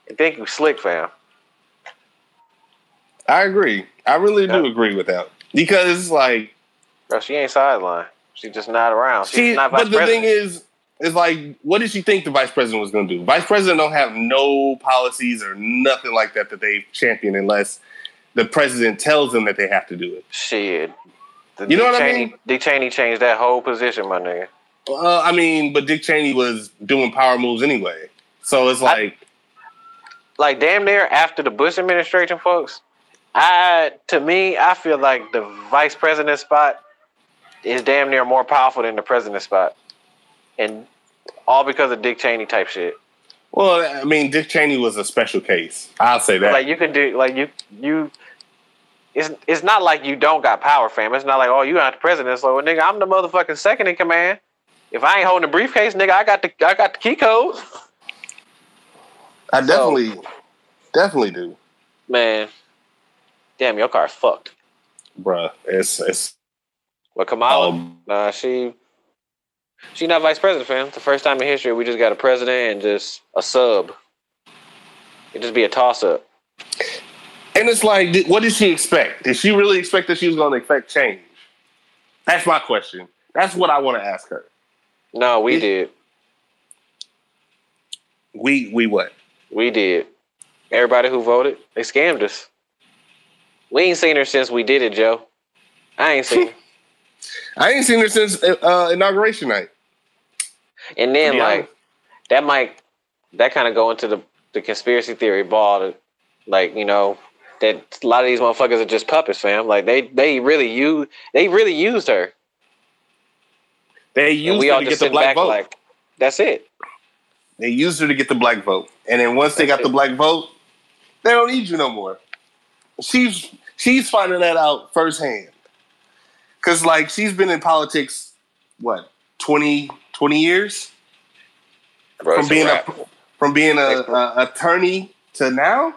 they think you slick, fam. I agree. I really do agree with that because it's like Bro, she ain't sideline. She's just not around. She's she. not vice But the president. thing is, is like, what did she think the vice president was going to do? Vice president don't have no policies or nothing like that that they champion unless the president tells them that they have to do it. Shit. The You know Dick what I Cheney, mean? Dick Cheney changed that whole position, my nigga. Uh, I mean, but Dick Cheney was doing power moves anyway, so it's like, Like damn near after the Bush administration, folks. I to me, I feel like the vice president spot is damn near more powerful than the president spot, and all because of Dick Cheney type shit. well, I mean, Dick Cheney was a special case. I'll say that. Like you can do, like you you. It's, it's not like you don't got power, fam. It's not like oh you got the president. So nigga, I'm the motherfucking second in command. If I ain't holding the briefcase, nigga, I got the I got the key codes. I definitely, definitely do, Man, damn, your car's fucked. bruh. It's it's But Kamala, um, nah, she She not vice president, fam. It's the first time in history we just got a president and just a sub. It just be a toss up. And it's like, what did she expect? Did she really expect that she was going to affect change? That's my question. That's what I want to ask her. No, we Yeah. did. We we what? We did. Everybody who voted, they scammed us. We ain't seen her since we did it, Joe. I ain't seen her. I ain't seen her since uh, inauguration night. And then be like that might that kind of go into the the conspiracy theory ball. That, like you know that a lot of these motherfuckers are just puppets, fam. Like they they really use they really used her. They And used we her all to just get the sit black back vote. like that's it. They used her to get the black vote, and then once they That's got the black vote, they don't need you no more. She's she's finding that out firsthand. Cause like she's been in politics, what 20, 20 years Bro, from being a from being a, a attorney to now.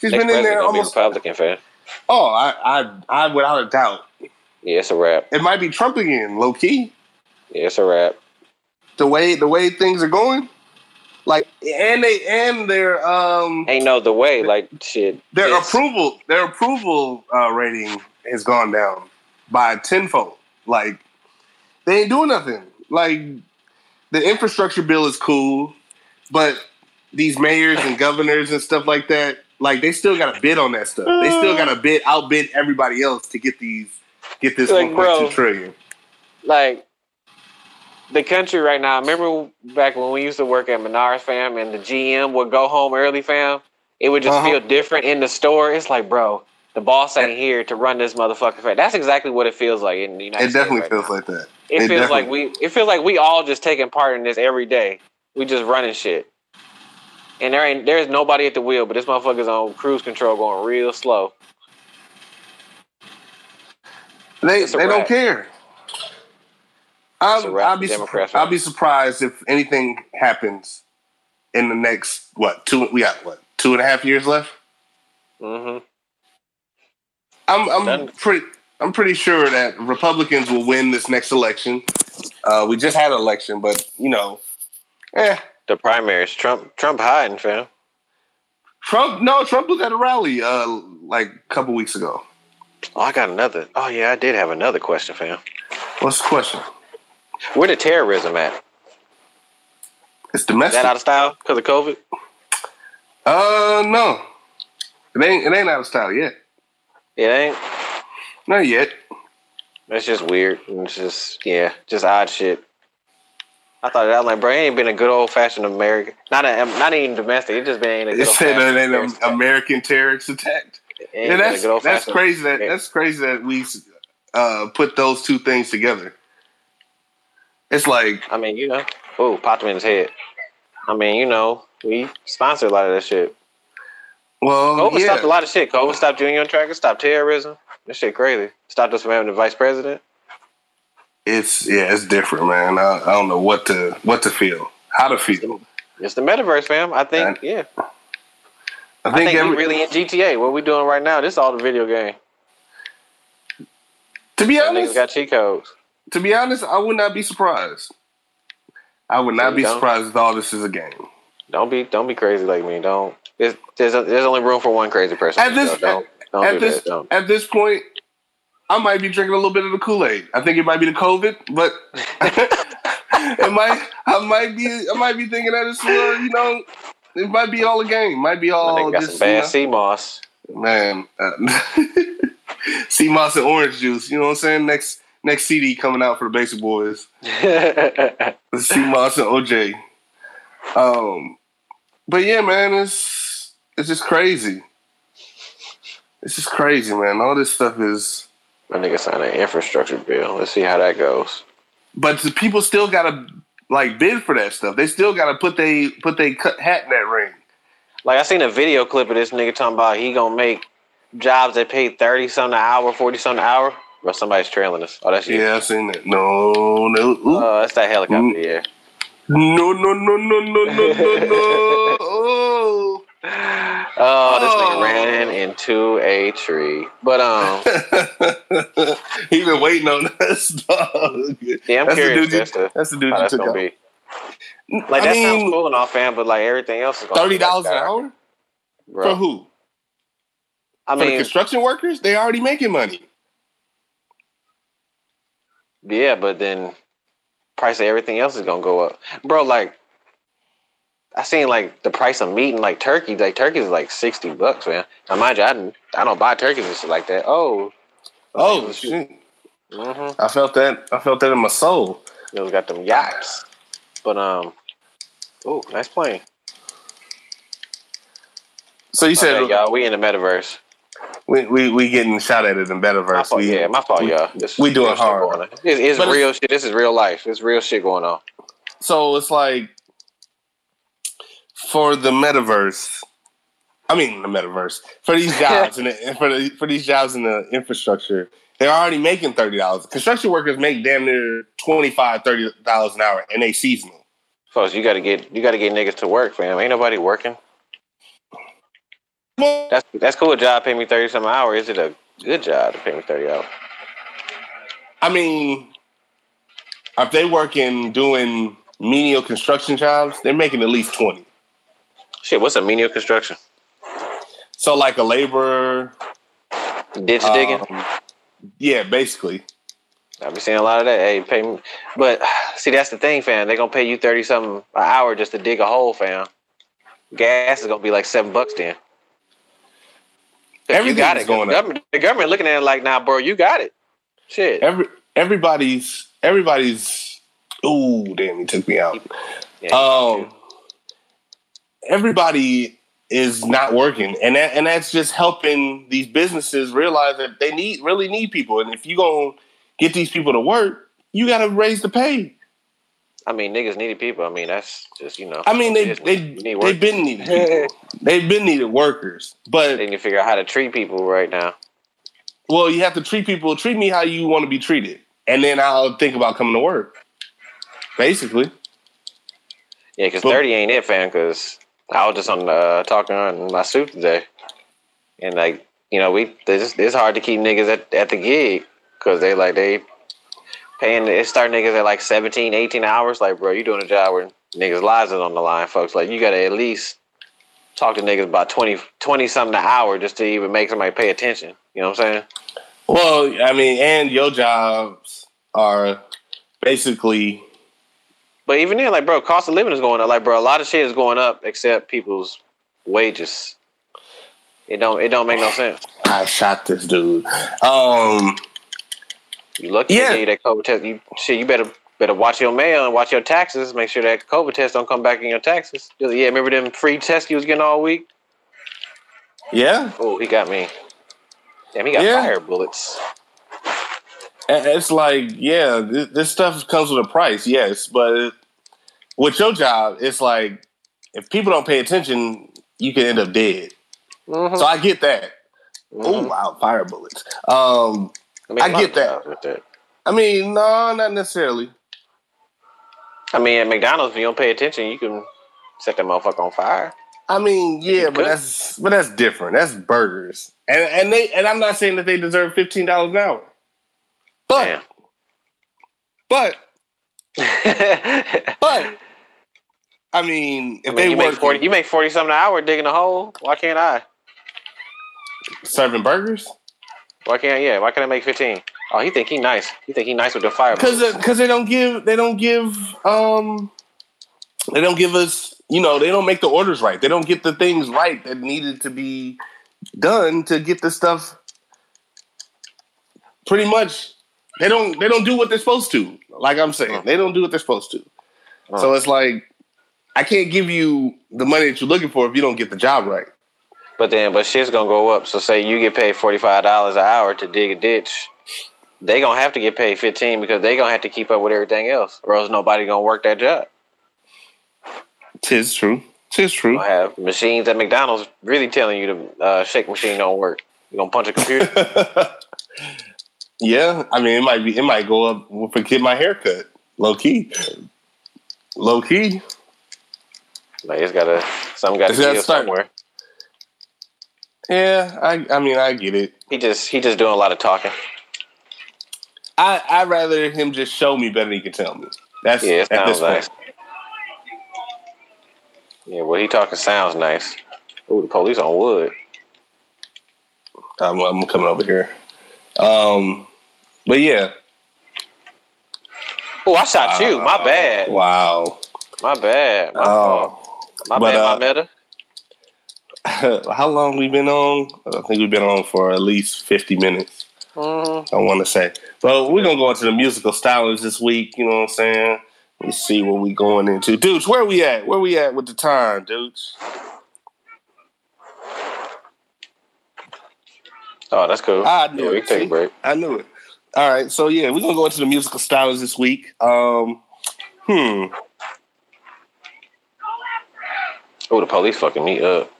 She's Next been in there be almost. Republican, fam. Oh, I, I, I, without a doubt, Yeah, it's a wrap. it might be Trump again, low key. Yeah, it's a wrap. The way the way things are going, like, and they and their um Ain't no the way. Like shit. their approval their approval uh, rating has gone down by tenfold. Like, they ain't doing nothing. Like, the infrastructure bill is cool, but these mayors and governors and stuff like that, like, they still got to bid on that stuff. They still got to bid outbid everybody else to get these get this Like, one point two trillion. like the country right now. Remember back when we used to work at Menards fam and the GM would go home early fam? It would just Uh-huh. feel different in the store. It's like, bro, the boss ain't here to run this motherfucker. Fam. That's exactly what it feels like in the United States. It States. definitely right feels now. like that. It, it feels like we. It feels like we all just taking part in this every day. We just running shit. And there ain't there's nobody at the wheel, but this motherfucker's on cruise control going real slow. They they don't care. I'll, I'll be Democrats, I'll be surprised if anything happens in the next what two we got what two and a half years left. hmm I'm I'm Done. pretty I'm pretty sure that Republicans will win this next election. Uh, we just had an election, but you know, eh. The primaries, Trump, Trump hiding, fam. Trump no Trump was at a rally uh like a couple weeks ago. Oh, I got another. Oh yeah, I did have another question, fam. What's the question? Where the terrorism at? It's Is domestic. that out of style because of COVID? uh no, it ain't it ain't out of style yet. It ain't. Not yet. That's just weird. It's just yeah, just odd shit. I thought that like, bro, it ain't been a good old fashioned American. Not a, not even domestic. It just been a good It old said that fashioned. an American terrorist attack. Yeah, that's that's crazy. That that's crazy that we uh, put those two things together. It's like I mean, you know, oh, popped him in his head. I mean, you know, we sponsor a lot of that shit. well, COVID yeah. stopped a lot of shit. COVID stopped union trackers, stopped terrorism. This shit crazy. Stopped us from having the vice president. It's yeah, it's different, man. I, I don't know what to what to feel, how to feel. It's the metaverse, fam. I think, And yeah. I I think, think every, really in GTA. What we doing right now? This is all the video game. to be honest, got cheat codes. To be honest, I would not be surprised. I would not be don't? surprised if all this is a game. Don't be don't be crazy like me. Don't. There's there's, there's only room for one crazy person. At this So don't don't at do this that. At this point, I might be drinking a little bit of the Kool Aid. I think it might be the COVID, but it might I might be I might be thinking that it's you know it might be all a game. Might be all got just some you know, sea moss. man. Uh, sea moss and orange juice. You know what I'm saying? Next next CD coming out for the Basic Boys. Sea moss and OJ. Um, but yeah, man, it's it's just crazy. It's just crazy, man. All this stuff is. My nigga signed an infrastructure bill. Let's see how that goes. But the people still gotta like bid for that stuff. They still gotta put they put they cut hat in that ring. Like I seen a video clip of this nigga talking about he gonna make jobs that pay thirty something an hour, forty something an hour. But somebody's trailing us. Oh, that's you. Yeah, I've seen that. No, no, ooh. Oh, that's that helicopter. Mm. Yeah. no, no, no, no, no, no, no, no. Oh, Oh, this Oh. nigga ran into a tree. But um, he been waiting on us, dog. yeah, I'm That's the curious dude you- to That's the dude how you that's took gonna out. be. Like I that sounds cool and all, fam, but like everything else is gonna thirty dollars an hour bro. for who? I For the mean, construction workers? They already making money. Yeah, but then price of everything else is gonna go up, bro. Like. I seen like the price of meat and like turkey. Like turkeys is like sixty bucks, man. Now mind you, I didn't, I don't buy turkeys and shit like that. Oh, Oh shit! mm-hmm. I felt that. I felt that in my soul. Those got them yaps. But um, oh, nice plane. So you said Okay, y'all, we in the metaverse. We, we we getting shot at it in Betterverse. fault, We, yeah, my fault, we- y'all. This we doing hard. going on. It's, it's But real shit. This is real life. It's real shit going on. So it's like for the metaverse. I mean the metaverse for these jobs and the, for the, for these jobs in the infrastructure. They're already making thirty dollars. Construction workers make damn near 25 30 dollars an hour, and they seasonal. Folks, you gotta get you gotta get niggas to work, fam. Ain't nobody working. That's that's cool. A job pay me thirty some hour. Is it a good job to pay me thirty hours? I mean, if they working doing menial construction jobs, they're making at least twenty. Shit, what's a menial construction? So like a laborer, Ditch digging. um, yeah, basically. I've been seeing a lot of that. Hey, pay me, but see that's the thing, fam. They're gonna pay you thirty something an hour just to dig a hole, fam. Gas is gonna be like seven bucks then. Everything you got it. going the up. government, the government looking at it like, nah, bro, you got it. Shit. Every everybody's everybody's. Ooh, damn! He took me out. Yeah, Um, everybody is not working, and that, and that's just helping these businesses realize that they need really need people. And if you gonna get these people to work, you got to raise the pay. I mean, niggas needed people. I mean, that's just you know. I mean, they they need they've been needed people. they've been needed workers, but need to figure out how to treat people right now. well, you have to treat people. Treat me how you want to be treated, and then I'll think about coming to work. Basically, Yeah, because thirty ain't it, fam. Because I was just on uh, talking on my suit today, and like you know, we it's, it's hard to keep niggas at, at the gig because they like they paying it start niggas at like 17, 18 hours. Like, bro, you doing a job where niggas' lives is on the line, folks. Like, you got to at least talk to niggas about 20, 20 something an hour just to even make somebody pay attention. You know what I'm saying? well, I mean, and your jobs are basically But even then, like, bro, cost of living is going up. Like, bro, a lot of shit is going up except people's wages. It don't. It don't make no sense. I shot this dude. Um, You lucky Yeah. that COVID test. You shit. You better better watch your mail and watch your taxes. Make sure that COVID test don't come back in your taxes. Yeah, remember them free tests you was getting all week? yeah, Oh, he got me. Damn, he got Yeah. fire bullets. It's like, yeah, this, this stuff comes with a price, yes, but with your job, it's like if people don't pay attention, you can end up dead. Mhm. So I get that. Oh Mhm. wow, fire bullets. Um, mean, I a lot get that. that. I mean, no, not necessarily. I mean, at McDonald's, if you don't pay attention, you can set that motherfucker on fire. I mean, yeah, but that's but that's different. That's burgers, and and they and I'm not saying that they deserve fifteen dollars an hour, but Damn. but but I mean, if I mean, they you work make forty. You make forty something an hour digging a hole. Why can't I? serving burgers. Why can't? Yeah. Why can't I make fifteen? Oh, he think he nice. He think he nice with the fire. because because they don't give they don't give um they don't give us you know they don't make the orders right they don't get the things right that needed to be done to get the stuff pretty much they don't they don't do what they're supposed to like i'm saying they don't do what they're supposed to so it's like i can't give you the money that you're looking for if you don't get the job right But then, but shit's gonna go up. So say you get paid forty five dollars an hour to dig a ditch, they gonna have to get paid fifteen because they gonna have to keep up with everything else, or else nobody gonna work that job. tis true tis true Gonna have machines at McDonald's really telling you the uh, shake machine don't work. You gonna punch a computer? yeah i mean it might be it might go up if I get my haircut low key low key like it's gotta something gotta It's gotta start. somewhere. Yeah, I I mean I get it. He just he just doing a lot of talking. I I rather him just show me better than he can tell me. That's Yeah, it sounds nice. point. Yeah, well, he talking sounds nice. Ooh, the police on wood. I'm, I'm coming over here. Um, but yeah, Oh, I shot you. My bad. wow. My bad. My fault. Oh, My but, bad. uh, my meta. how long we been on? I think we've been on for at least fifty minutes. Mm-hmm. I want to say, but we're gonna go into the musical stylings this week. You know what I'm saying? Let's see what we going into, dudes. Where we at? Where we at with the time, dudes? Oh, that's cool. I knew yeah, we it. can take a break. I knew it. All right, so yeah, we're gonna go into the musical stylings this week. Um, hmm. Oh, the police fucking me up.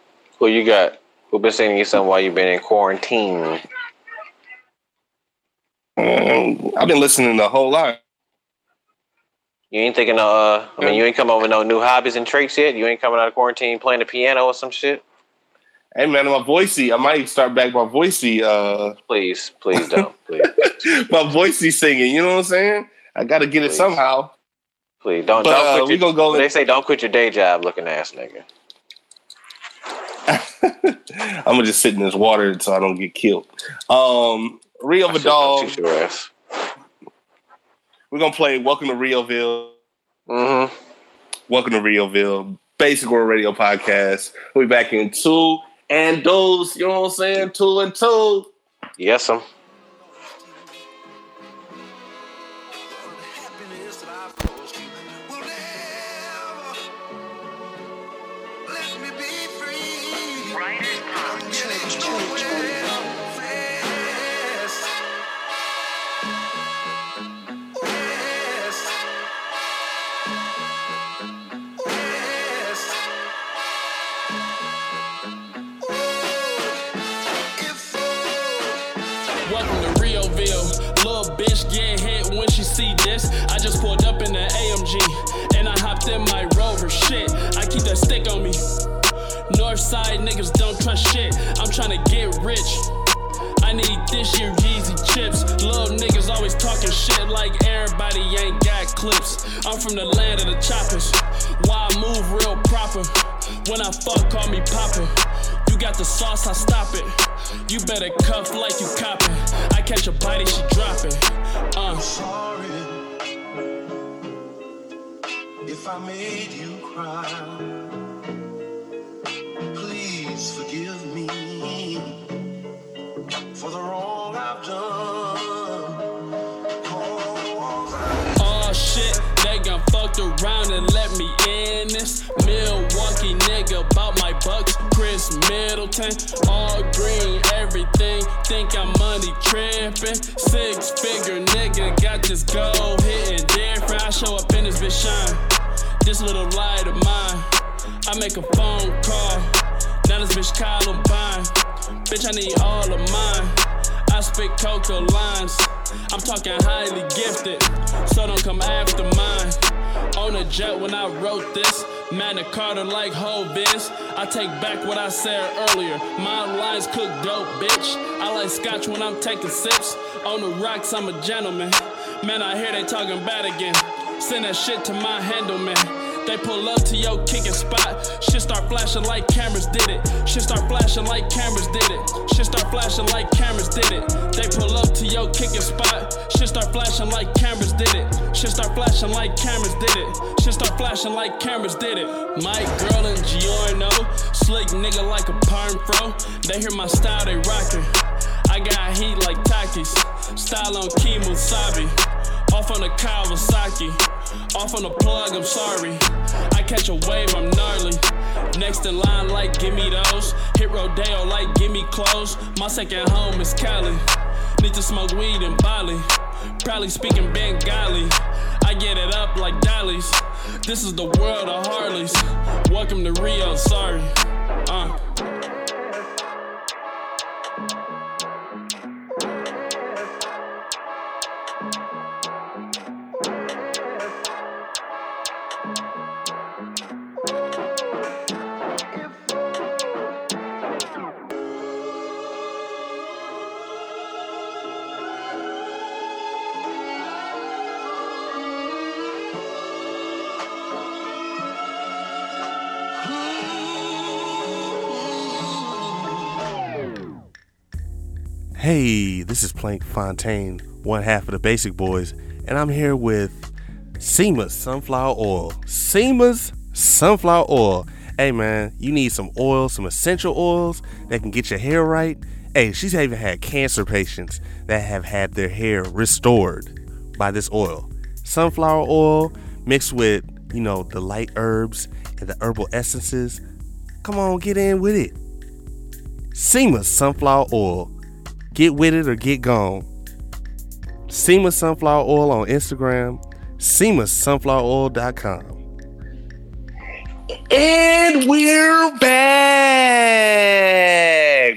Who you got? Who been sending you something while you've been in quarantine? Um, I've been listening to a whole lot. You ain't thinking of, uh, I mean, you ain't come up with no new hobbies and traits yet? You ain't coming out of quarantine playing the piano or some shit? Hey man, my voicey, I might start back my voicey, uh, Please, please don't. please, my voicey singing. You know what I'm saying? I got to get it somehow. please don't. But, don't uh, quit we your, gonna go They in- say don't quit your day job, looking ass nigga. I'm gonna just sit in this water so I don't get killed. Um, Rio I shit don't Vidal. shoot your ass. We're gonna play "Welcome to Rioville." Mm-hmm. Welcome to Rioville, Basic World Radio Podcast. We'll be back in two and those. You know what I'm saying? Two and two. Yes, I'm. This. I just pulled up in the AMG and I hopped in my Rover. Shit, I keep that stick on me. Northside niggas don't trust shit. I'm trying to get rich. I need this year Yeezy chips. Little niggas always talking shit like everybody ain't got clips. I'm from the land of the choppers. Why I move real proper. When I fuck, call me Papa. You got the sauce, I stop it. You better cuff like you copping. I catch a body, she drop it. Uh. If I made you cry. Please forgive me for the wrong I've done. 'Cause Oh shit, they gon' fucked around and let me in this. Milwaukee nigga bought my bucks, Khris Middleton. All green, everything. Think I'm money trippin'. Six figure nigga got this gold hitting different. I show up in this bitch shine. This little light of mine. I make a phone call. Now this bitch Columbine. Bitch, I need all of mine. I spit coca lines. I'm talking highly gifted, so don't come after mine. On a jet when I wrote this, Magna Carta like Hovis. I take back what I said earlier. My lines cook dope, bitch. I like scotch when I'm taking sips. On the rocks, I'm a gentleman. Man, I hear they talking bad again. Send that shit to my handle, man. They pull up to your kicking spot. Shit start flashing like cameras did it. Shit start flashing like cameras did it. Shit start flashing like cameras did it. They pull up to your kicking spot. Shit start flashing like cameras did it. Shit start flashing like cameras did it. Shit start flashing like cameras did it. Mike, girl, and Giorno. Slick nigga like a perm fro. They hear my style, they rockin'. I got heat like Takis. Style on Kemosabe. Off on the Kawasaki. Off on the plug, I'm sorry. I catch a wave, I'm gnarly. Next in line, like, give me those. Hit Rodeo, like, give me clothes. My second home is Cali. Need to smoke weed in Bali. Probably speaking Bengali. I get it up like dollies. This is the world of Harleys. Welcome to Rio, sorry. Hey, this is Plank Fontaine, one half of the Basic Boys, and I'm here with SEMA's Sunflower Oil. SEMA's Sunflower Oil. Hey man, you need some oil, some essential oils that can get your hair right. Hey, she's even had cancer patients that have had their hair restored by this oil. Sunflower oil mixed with, you know, the light herbs and the herbal essences. Come on, get in with it. SEMA's Sunflower Oil. Get with it or get gone. SEMA Sunflower Oil on Instagram, SEMASunflowerOil.com. And we're back.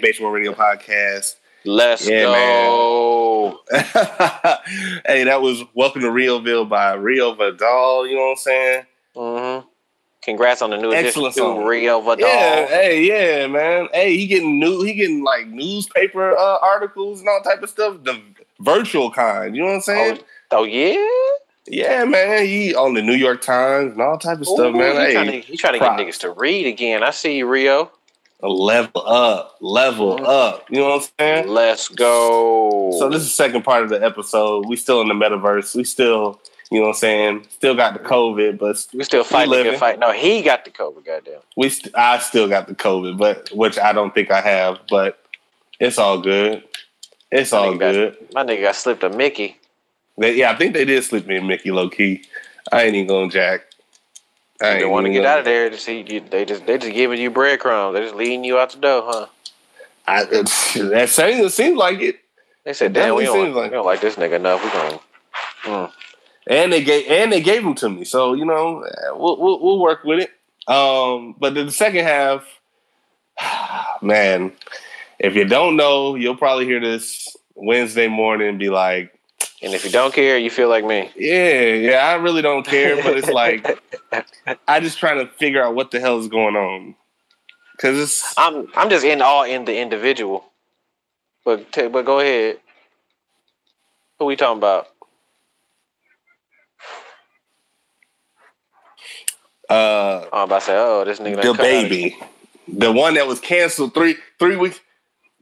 Basic World Radio Podcast. Let's Yeah, go. hey, that was Welcome to Rioville by Rio Vidal. You know what I'm saying? Congrats on the new addition Excellent to song. Rio Vidal. Yeah, hey, yeah, man. Hey, he getting new. He getting like newspaper uh, articles and all type of stuff. The virtual kind. You know what I'm saying? Oh, oh yeah. Yeah, man. He on the New York Times and all type of stuff, man. You Hey, trying to, you trying to get niggas to read again? I see you, Rio. level up, level Mhm. up. You know what I'm saying? Let's go. So this is the second part of the episode. We still in the metaverse. We still, you know what I'm saying? Still got the COVID, but we still fighting good fight. No, he got the COVID. Goddamn. we st- I still got the COVID, but which I don't think I have, but it's all good. It's My all nigga got- good. My nigga got slipped a Mickey. They, yeah, I think they did slip me a Mickey low key. I ain't even going to jack. I They ain't want to get out of there. To see you, they just they just giving you breadcrumbs. They just leading you out the door, huh? I, it's, that seems, it seems like it. They said, It "Damn, we don't, like- we don't like this nigga enough. We gonna." Mm. And they gave and they gave them to me. So you know, we'll we'll, we'll work with it. Um, but then the second half, man, if you don't know, you'll probably hear this Wednesday morning and be like, And if you don't care, you feel like me. "Yeah, yeah, I really don't care," but it's like I just trying to figure out what the hell is going on because it's I'm I'm just in all in the individual. But t- but go ahead. Who we talking about? Uh Oh, I'm about to say, oh, this nigga. the done cut out of- baby, the one that was canceled three three weeks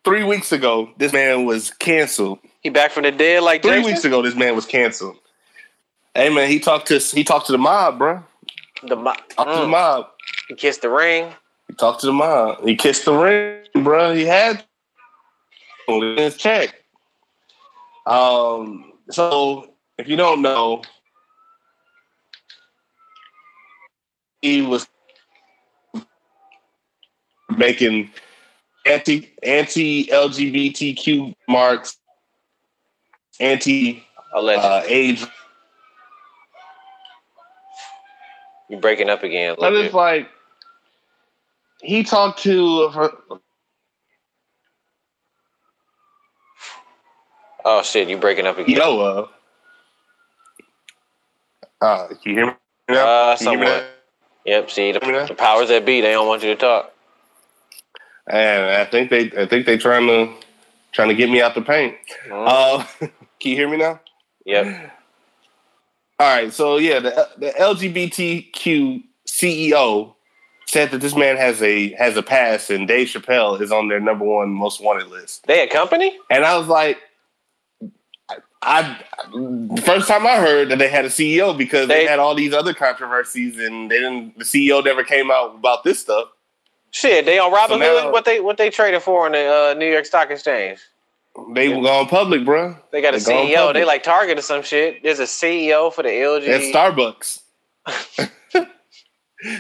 three weeks ago. This man was canceled. He back from the dead like Three Jason? weeks ago, this man was canceled. Hey man, he talked to he talked to the mob, bro. The mo- Talked to the mm, mob. he kissed the ring. He talked to the mob. He kissed the ring, bro. He had his check. Um. So if you don't know, he was making anti anti LGBTQ marks, anti uh, age You're breaking up again. Little it's like he talked to Oh shit, You're breaking up again. Noah. Uh, can you hear me now? Uh, Can you hear me somewhat. Yep. See the, the powers that be, they don't want you to talk. And I think they, I think they trying to, trying to get me out the paint. Mhm. Uh, can you hear me now? yep. All right. So yeah, the the LGBTQ CEO said that this man has a has a pass, and Dave Chappelle is on their number one most wanted list. They a company? And I was like, I, first time I heard that they had a CEO because they, They- had all these other controversies, and they didn't. The CEO never came out about this stuff. Shit, they on Robin So Hood. What they what they traded for in the uh, New York Stock Exchange? They were going public, bro. They got a They CEO. They like Target or some shit. There's a CEO for the LG. At Starbucks.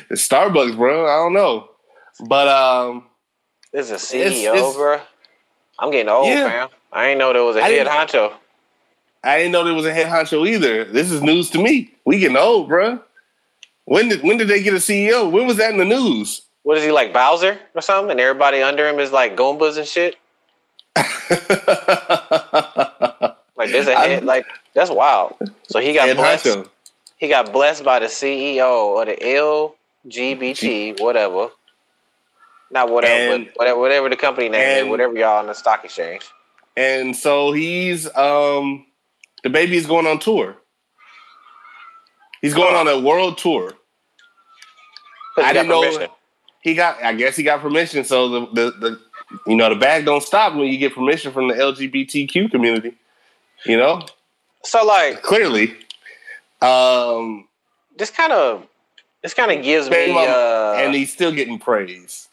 it's Starbucks, bro. I don't know, but um, There's a CEO, It's- it's- bro. I'm getting old, Yeah. fam. I ain't know there was a I head honcho. I didn't know there was a head honcho either. This is news to me. We getting old, bro. When did when did they get a CEO? When was that in the news? What is he like Bowser or something? And everybody under him is like Goombas and shit. Like there's a head, like that's wild. So he got head blessed. honcho. He got blessed by the CEO of the LGBT, whatever. Not whatever, And- whatever, whatever the company name is, whatever y'all on the stock exchange. and so he's um the baby is going on tour. He's going on a world tour. I didn't know he got. I guess he got permission. So the the the, you know, the bag don't stop when you get permission from the LGBTQ community. You know, So like clearly. Um, this kind of this kind of gives me uh and he's still getting praise.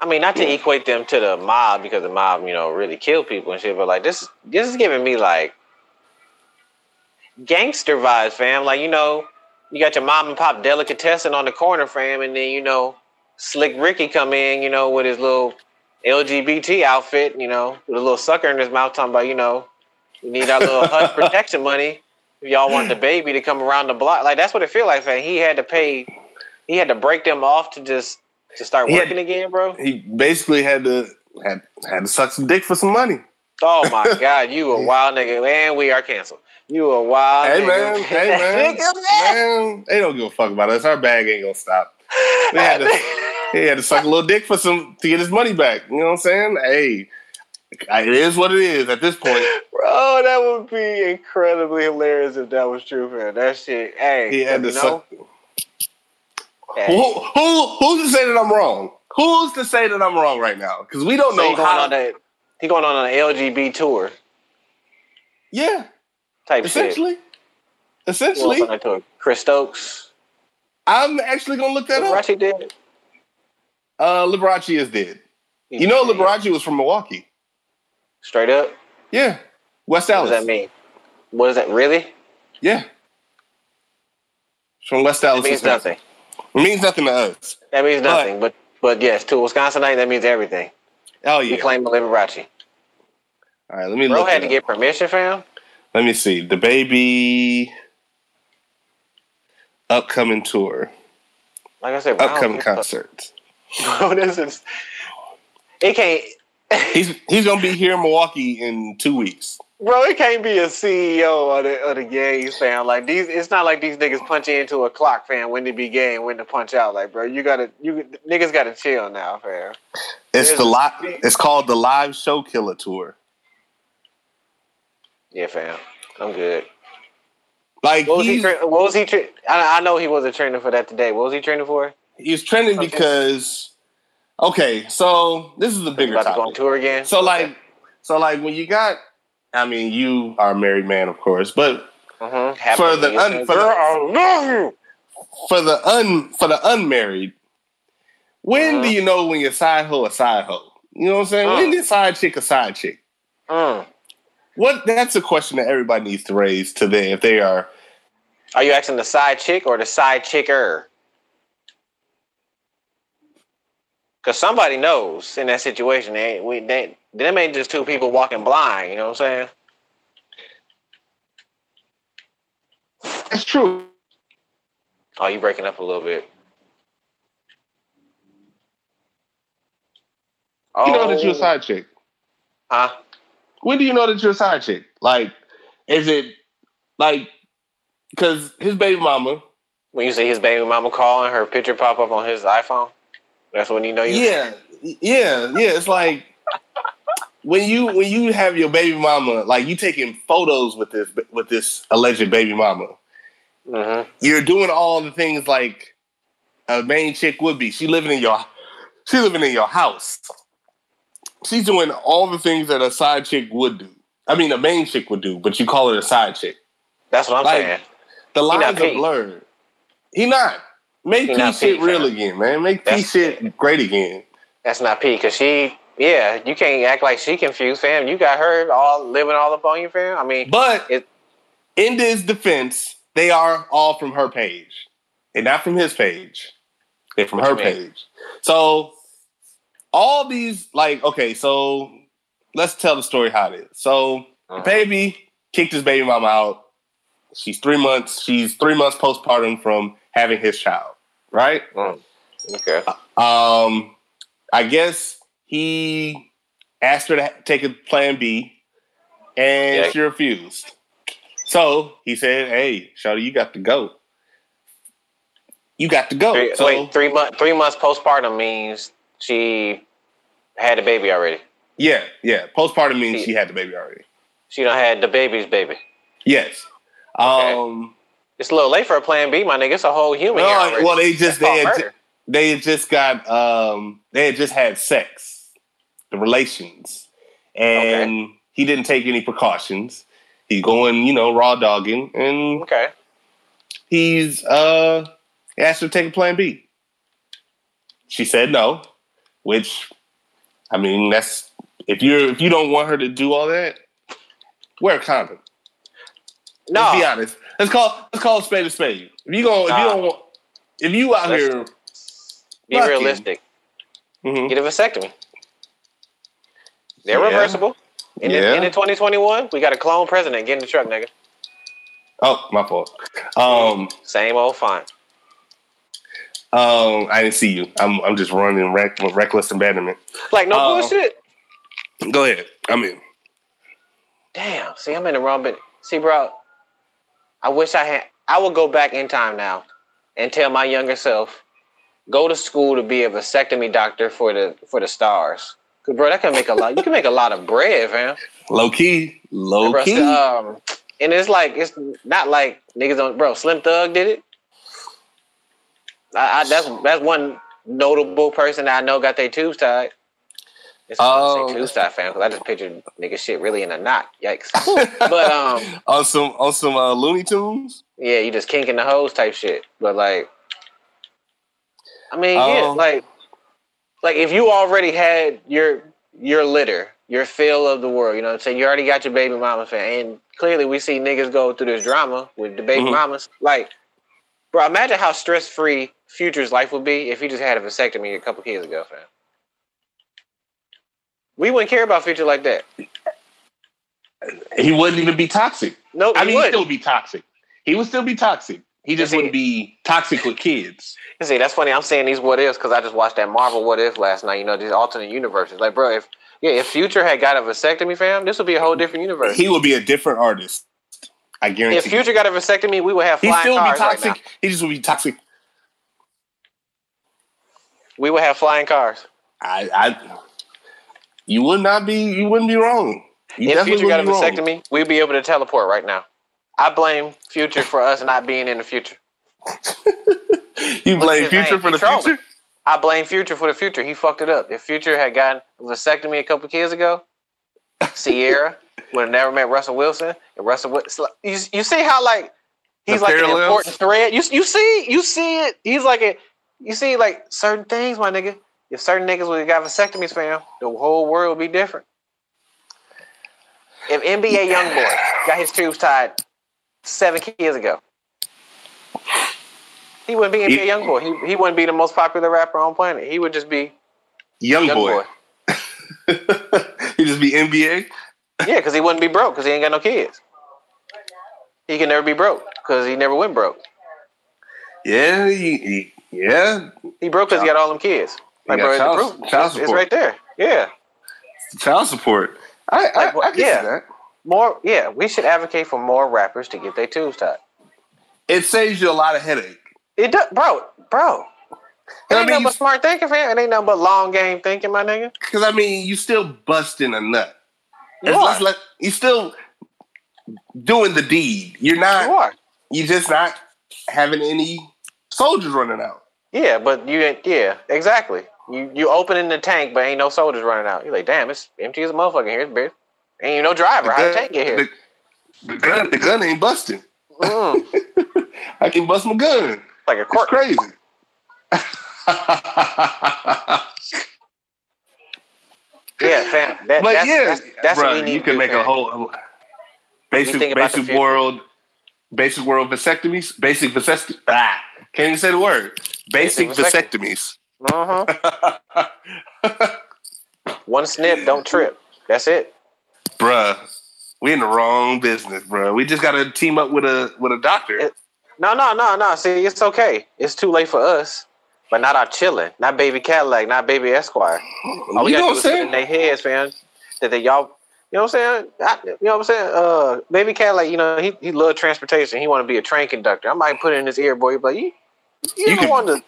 I mean, not to equate them to the mob because the mob, you know, really kill people and shit, but like this, this is giving me like gangster vibes, fam. Like you know, you got your mom and pop delicatessen on the corner, fam, and then you know, Slick Ricky come in, you know, with his little LGBT outfit, you know, with a little sucker in his mouth, talking about, you know, we need our little HUD protection money if y'all want the baby to come around the block. Like that's what it feel like, fam. He had to pay, he had to break them off to just to start He had- working again, bro. He basically had to had had to suck some dick for some money. Oh my God, you a wild nigga, man. We are canceled. You a wild Hey nigga. man, hey man, Nigga, man. they don't give a fuck about us. Our bag ain't gonna stop. We had to, he had to suck a little dick for some to get his money back. You know what I'm saying? Hey, it is what it is at this point. Bro, that would be incredibly hilarious if that was true, man. That shit, hey, He had to suck. hey, Who, who who's to say that I'm wrong? Who's to say that I'm wrong right now? Because we don't so he know going how. on that. He going on an LGB tour yeah, type essentially, shit. essentially, that tour. Chris Stokes, I'm actually gonna look that up. Liberace did. Uh, Liberace is dead. You know, Liberace was from Milwaukee. Straight up. Yeah, West What Allis. does that mean? What does that really? Yeah, from West Allis. It means Wisconsin. nothing. It means nothing to us. That means nothing. But but yes, to Wisconsinite, that means everything. Oh You yeah. claim Liberace. All right, let me Bro had to up. get permission, fam. Let me see. The baby upcoming tour, Like I said, bro, upcoming give a fuck. concerts. Bro, this is. It can't. He's he's gonna be here in Milwaukee in two weeks. Bro, it can't be a CEO of the of the games, fam. Like these, it's not like these niggas punch into a clock, fan. When to be game, when to punch out. Like, bro, you gotta, you niggas gotta chill now, fam. It's There's the a- li- It's called the Live Show Killer Tour. Yeah, fam. I'm good. Like What was he? Tra- what was he? Tra- I, I know he wasn't training for that today. What was he training for? he's trending Okay. because okay, so this is a He bigger about to go on tour again. So like, so like when you got, I mean, you are a married man, of course, but Mhm. for the un- for the- for the un for the unmarried, when Uh-huh. do you know when your side hoe a side hoe? You know what I'm saying? Uh. When is side chick a side chick? Mm. What that's a question that everybody needs to raise to them if they are Are you asking the side chick or the side chicker? Because somebody knows in that situation. They we, they, them ain't just two people walking blind. You know what I'm saying? That's true. Oh, you breaking up a little bit. Oh, You know that you're a oh. side chick. Huh? When do you know that you're a side chick? Like, is it like because his baby mama? When you see his baby mama calling her picture pop up on his iPhone, that's when you know you. Yeah, yeah, yeah. It's like when you when you have your baby mama, like you taking photos with this with this alleged baby mama. hmm You're doing all the things like a main chick would be. She living in your she living in your house. She's doing all the things that a side chick would do. I mean, a main chick would do, but you call it a side chick. That's what I'm Like, saying. The lines are P. blurred. He not. Make He P shit P, real fam. again, man. Make P That's- shit great again. That's not P because she, yeah, you can't act like she confused, fam. You got her all living all up on you, fam. I mean, But It- in his defense, they are all from her page. They're not from his page. They're from her page. So all these, like, okay, so let's tell the story how it is. So the Uh-huh. baby kicked his baby mama out. She's three months. She's three months postpartum from having his child, right? Mm. okay. Um, I guess he asked her to take a plan B, and Yeah. she refused. So he said, "Hey, Shawty, you got to go. You got to go." Three, so wait, three months. Three months postpartum means she had a baby already. yeah, yeah. Postpartum means She- she had the baby already. She done had the baby's baby. Yes. Okay. Um. It's a little late for a plan B, my nigga. It's a whole human. no, well, they just they had, they had just got um they had just had sex. the relations, and he didn't take any precautions. He's going, you know, raw dogging, and Okay. he's uh he asked her to take a plan B. She said no, which I mean that's if you're if you don't want her to do all that, wear a condom. Let's be honest. Let's call let's call a spade a spade. If you go if you don't want if you out Let's- here Be Fuck you. realistic. Mhm. Get a vasectomy. They're Yeah. reversible. In, Yeah. the, in the 2021, we got a clone president. Get in the truck, nigga. Oh, my fault. Um Same old fine. Um I didn't see you. I'm I'm just running rec- reckless abandonment. Like, no Oh. bullshit. Go ahead. I'm in. Damn. See, I'm in the wrong But See, bro, I wish I had. I would go back in time now and tell my younger self, go to school to be a vasectomy doctor for the for the stars. Cause bro, that can make a lot. You can make a lot of bread, fam. Low key. Low Bro, key. um, and it's like it's not like niggas on bro. Slim Thug did it. I, I, that's that's one notable person that I know got their tubes tied. It's Oh. oh. tubes tied, fam. Because I just pictured nigga shit really in a knot. Yikes. but um, on some on some uh, Looney Tunes. yeah, you just kinking the hose type shit. But like, I mean, yeah, Um, like, like if you already had your your litter, your fill of the world, you know what I'm saying? You already got your baby mama fan, and clearly we see niggas go through this drama with the baby Mhm. mamas. Like, bro, imagine how stress free Future's life would be if he just had a vasectomy a couple kids ago, fam. We wouldn't care about Future like that. He wouldn't even be toxic. Nope, I he mean, he'd would. still be toxic. He would still be toxic. He just he- wouldn't be toxic with kids. See, that's funny. I'm saying these what ifs because I just watched that Marvel What If last night. You know, these alternate universes. Like, bro, if yeah, if Future had got a vasectomy, fam, this would be a whole different universe. He would be a different artist. I guarantee. if Future got a vasectomy, we would have He'd flying still be cars right toxic. he just would be toxic. We would have flying cars. I, I, you would not be. You wouldn't be wrong. You if Future got a be wrong. vasectomy, we'd be able to teleport right now. I blame Future for us not being in the future. You blame future name? for the He trolling. future. I blame Future for the future. He fucked it up. If Future had gotten a vasectomy a couple kids ago, Ciara would have never met Russell Wilson. And Russell, Wil- you, you see how like he's The like an important thread. You you see you see it. He's like a you see like certain things, my nigga. If certain niggas would have got vasectomies, fam, the whole world would be different. If NBA YoungBoy got his tubes tied seven years ago, he wouldn't be NBA He- YoungBoy. He he wouldn't be the most popular rapper on planet. He would just be Young, Young boy. Boy. he just be NBA. Yeah, because he wouldn't be broke because he ain't got no kids. He can never be broke because he never went broke. Yeah, he, he- yeah. He broke because he got all them kids. Like, bro, child- proof child it's, it's right there. Yeah, Child support. I, I, Like, I can yeah. see that. more. Yeah, we should advocate for more rappers to get their tubes tied. It saves you a lot of headache. It does, bro, bro. It I ain't mean, nothing but smart thinking, fam. It ain't nothing but long game thinking, my nigga. Because I mean, you still busting a nut. You It's are. like- you still doing the deed. You're not. You are. You just not having any soldiers running out. Yeah, but you ain't. Yeah, exactly. You you opening the tank, but ain't no soldiers running out. You're like, damn, it's empty as a motherfucker here, bitch. Ain't you no driver. How the tank get here? The, the gun, the gun ain't busting. Mm, I can bust my gun. like a It's cork. crazy. Yeah, fam. That, but that's, yeah, that's, that's bro, what we need. you can do, make a whole basic the basic world basic world vasectomies. Basic vasect ah can't even say the word. Basic, vasectomies. Mhm. One snip, don't trip. That's it. Bruh, we in the wrong business, bruh. We just gotta team up with a with a doctor. It- No, no, no, no. See, it's okay. It's too late for us, but not our chilling, not baby Cadillac, not baby Esquire. All we you know gotta what do I'm is put in saying? their heads, man. That they y'all, you know what I'm saying? I, you know what I'm saying? Uh, baby Cadillac, you know he he love transportation. He want to be a train conductor. I might put it in his ear, boy. But you, you, You ever want to?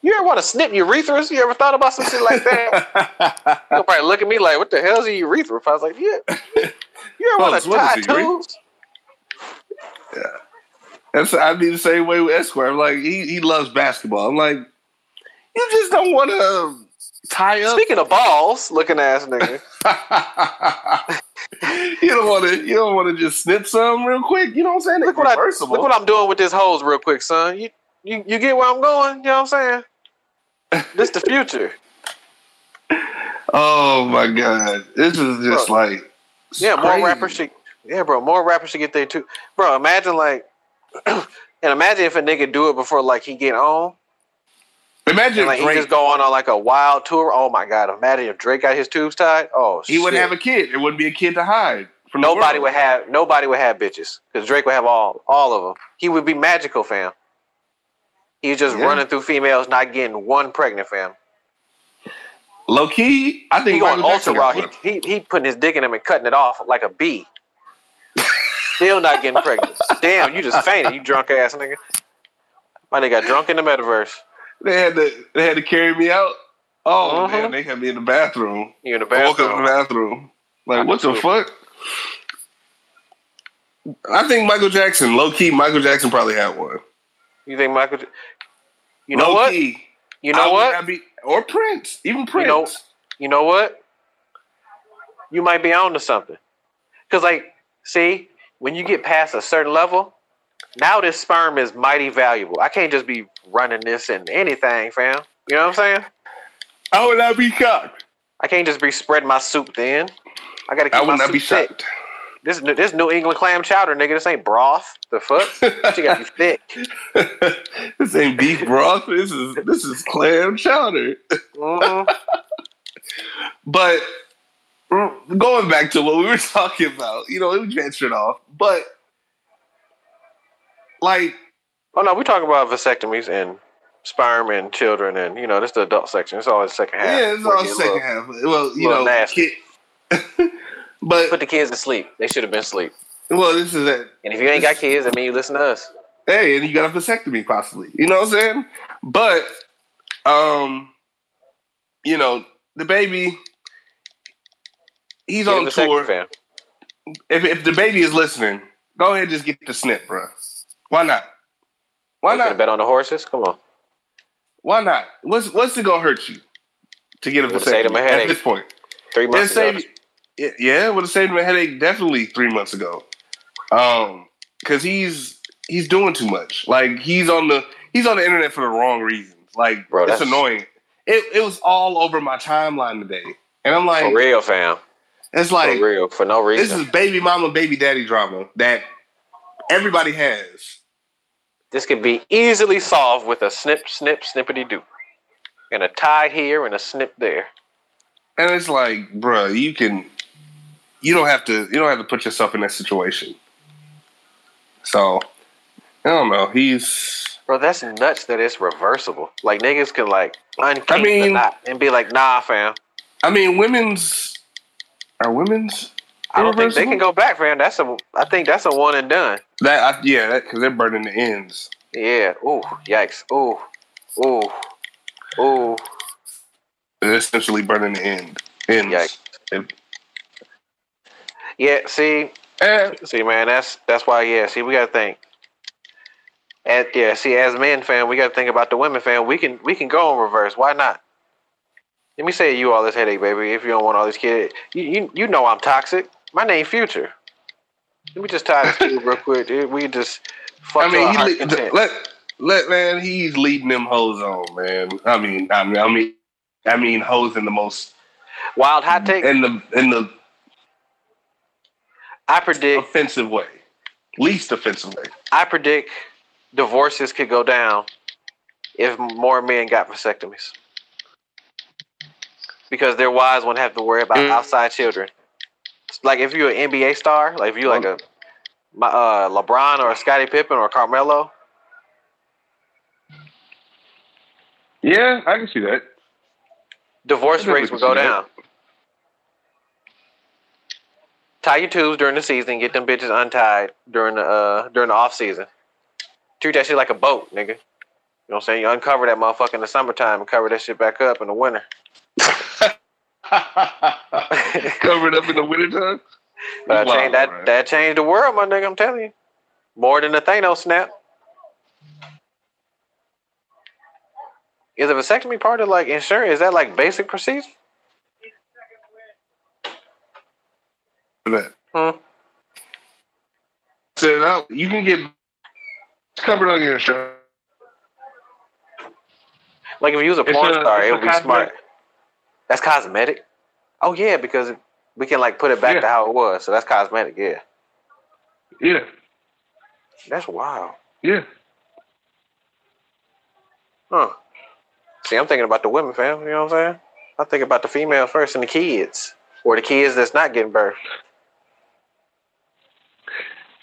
You ever want to snip urethras? You ever thought about some shit like that? You'll probably look at me like, "What the hell's a urethra?" I was like, "Yeah." You ever want to tie is a urethra? tubes? That's I'd be the same way with Esquire. I'm like he he loves basketball. I'm like, you just don't want to tie up. Speaking of balls, looking ass nigga. you don't want to. You don't want to just snip some real quick. You know what I'm saying? Look what I, look what I'm doing with this hose real quick, son. You you you get where I'm going? You know what I'm saying? This the future. oh my god, this is just Bro. like Yeah, more crazy. rappers should. Yeah, bro, more rappers should get there too. Bro, imagine like, and imagine if a nigga do it before like he get on, Imagine and like if he just go on on like a wild tour. Oh my god, imagine if Drake got his tubes tied. Oh, he wouldn't have a kid. There wouldn't be a kid to hide from. the Nobody would have nobody would have bitches because Drake would have all all of them. He would be magical, fam. He's just Yeah. running through females, not getting one pregnant, fam. Low key, I think He going ultra raw. He, he he putting his dick in him and cutting it off like a bee. Still not getting pregnant. Damn, you just fainted, you drunk ass nigga. My nigga got drunk in the metaverse. They had to. They had to carry me out. Oh Mhm. man, they had me in the bathroom. You in the I woke up in the bathroom. bathroom. Like, what the fuck? I think Michael Jackson, low key, Michael Jackson probably had one. You think Michael? You know what? You know what? Be, or Prince, even Prince. know- You know what? You might be on to something. Cause like, see, when you get past a certain level, now this sperm is mighty valuable. I can't just be running this in anything, fam. You know what I'm saying? I would not be shocked. I can't just be spreading my soup thin. I gotta keep I my would not soup be thick. This this New England clam chowder, nigga. This ain't broth. The fuck? you gotta be thick. this ain't beef broth. This is this is clam chowder. hmm But mm, going back to what we were talking about, you know, it ventured off. But like, Oh no, we talking about vasectomies and sperm and children, and you know, this is the adult section. It's always the second half. yeah, it's Where all it get a second little- half. Well, you know, nasty. kid, but Put the kids to sleep. They should have been asleep. well, this is it. And if you ain't got kids, I mean, you listen to us. hey, and you got a vasectomy possibly. You know what I'm saying? But um, you know, the baby he's Get on tour. fam. If if the baby is listening, go ahead and just get the snip, bro. Why not? Why You not? bet on the horses? Come on. Why not? What's what's it gonna hurt you to get a It would save a vasectomy at this point? Three months yeah, would have saved him a headache definitely three months ago. Um, because he's he's doing too much. Like he's on the he's on the internet for the wrong reasons. Like Bro, it's that's- annoying. It it was all over my timeline today, and I'm like, For real, fam. it's For like real. For no reason. this is baby mama, baby daddy drama that everybody has. This could be easily solved with a snip, snip, snippity doo. And a tie here and a snip there. And it's like, bruh, you can, you don't have to, you don't have to put yourself in that situation. So, I don't know. He's, Bro, that's nuts that it's reversible. Like niggas can like unkink I mean- the knot and be like, nah, fam. I mean, women's are women's. I don't think they can go back, fam. That's a I think that's a one and done. That I, yeah, because they're burning the ends. Yeah. Ooh, yikes. Ooh. Ooh. Ooh. They're essentially burning the end. Ends. Yikes. And- Yeah, see, eh, see, man, that's that's why. Yeah, see, we gotta think. At yeah, see, as men, fam, we gotta think about the women, fam. We can we can go in reverse. Why not? Let me say you all this headache, baby. If you don't want all these kids, you you, you know I'm toxic. My name Future. Let me just tie this to you real quick, dude. We just fuck I mean, he, le- let let man, he's leading them hoes on, man. I mean, I mean, I mean, I mean, hoes in the most Wild hot take. in the in the I predict offensive way, least offensive way. I predict divorces could go down if more men got vasectomies. Because their wives won't have to worry about Mm. outside children. Like if you're an NBA star, like if you're like a my, uh, LeBron or a Scottie Pippen or Carmelo, Yeah, I can see that. divorce rates would go down. see down. Tie your tubes during the season, get them bitches untied during the uh, during the off season. Treat that shit like a boat, nigga. You know what I'm saying? You uncover that motherfucker in the summertime and cover that shit back up in the winter. cover it up in the wintertime. That, Wow, changed, that, man. that changed the world, my nigga. I'm telling you. More than the Thanos snap. Is a vasectomy part of like insurance? Is that like basic procedure? For that. Hmm. Set out. You can get covered on your insurance. Like if you was a porn a- star, it would be cosmetic. smart. That's cosmetic. Oh yeah, because we can like put it back Yeah. to how it was. So that's cosmetic. Yeah, Yeah, that's wild. yeah. Huh. See, I'm thinking about the women, fam. You know what I'm saying? I think about the female first and the kids, or the kids that's not getting birth,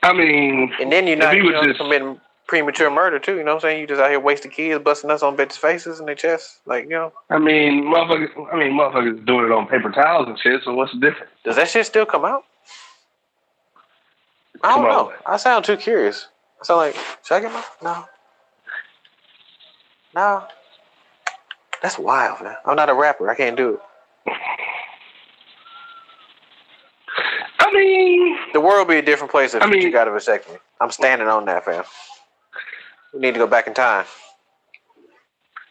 I mean, and then you're not you know, just- committing premature murder too. You know what I'm saying? You just out here wasting kids, busting us on bitches' faces and their chests. Like you know, I mean, motherfuckers. I mean, motherfuckers doing it on paper towels and shit. So what's the difference? does that shit still come out? I don't Come on. know. I sound too curious. I sound like should I get my no, no. That's wild, man. I'm not a rapper. I can't do it. I mean, The world would be a different place if I mean- you got a vasectomy. I'm standing on that, fam. We need to go back in time.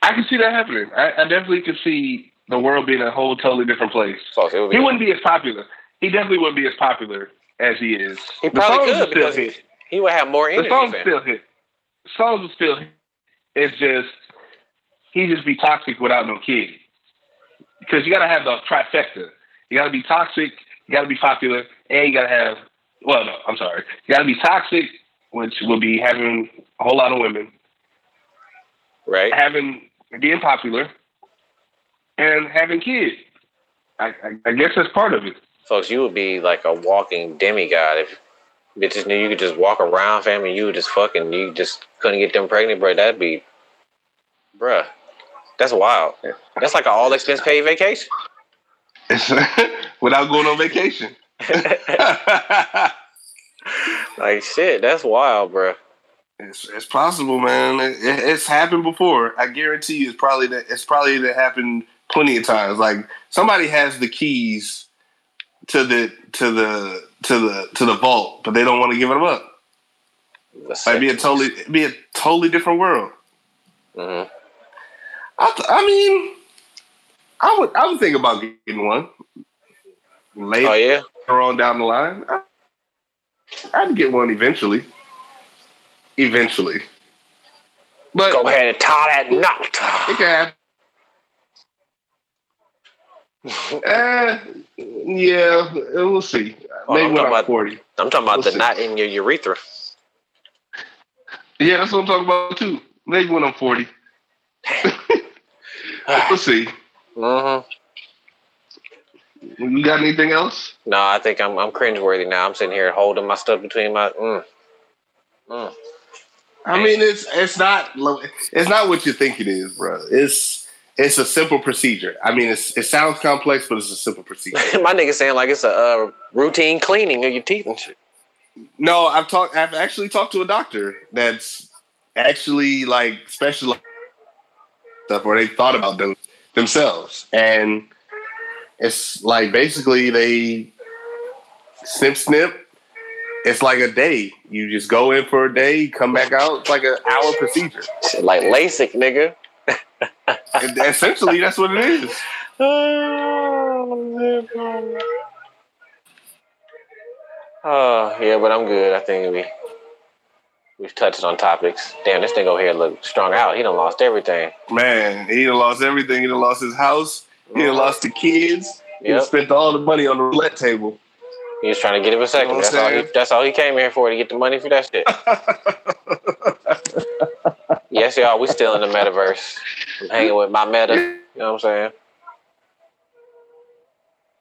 I can see that happening. I, I definitely could see the world being a whole totally different place. So it would be- He wouldn't be as popular. He definitely wouldn't be as popular as he is. He The probably songs could would still because he, hit. he would have more The energy. songs fam. still hit. Songs would still hit. It's just he just be toxic without no kid. Because you gotta have the trifecta. You gotta be toxic, you gotta be popular, and you gotta have well no, I'm sorry. You gotta be toxic, which will be having a whole lot of women, right? having being popular, and having kids. I, I, I guess that's part of it. Folks, you would be like a walking demigod if bitches knew you could just walk around, family. you would just fucking, you just couldn't get them pregnant, bro. That'd be, bruh. That's wild. That's like an all expense paid vacation. without going on vacation. Like shit, that's wild, bro. It's, it's possible, man. It, it- it's happened before. I guarantee you, it's probably that. It's probably that happened plenty of times. Like somebody has the keys to the to the to the to the vault, but they don't want to give them up. Like be a totally be a totally different world. Mhm. I, th- I mean, I would I would think about getting one later Oh yeah, on down the line. I, I'd get one eventually. Eventually, but go ahead and tie that knot. It can happen. uh, yeah, we'll see. Oh, Maybe I'm when talking I'm about- 40. I'm talking about We'll the see. knot in your urethra. Yeah, that's what I'm talking about too. Maybe when I'm 40. we'll see. Mm-hmm. You got anything else? No, I think I'm I'm cringeworthy now. I'm sitting here holding my stuff between my. Mm. Mm. I mean, it's it's not it's not what you think it is, bro. It's it's a simple procedure. I mean, it's it sounds complex, but it's a simple procedure. my nigga saying like it's a uh, routine cleaning of your teeth and shit. No, I've talked. I've actually talked to a doctor that's actually like specialized stuff where they thought about them themselves, and it's like basically they snip snip. It's like a day. You just go in for a day, come back out. It's like an hour procedure. Like LASIK, nigga. Essentially, that's what it is. Oh yeah, but I'm good. I think we we've touched on topics. Damn, this nigga over here look strung out. He done lost everything. Man, he done lost everything. He done lost his house. He lost the kids. He spent all the money on the roulette table. He was trying to get him a second. You know That's all. He, that's all he came here for to get the money for that shit. yes, y'all. We still in the metaverse. I'm hanging with my meta. You know what I'm saying?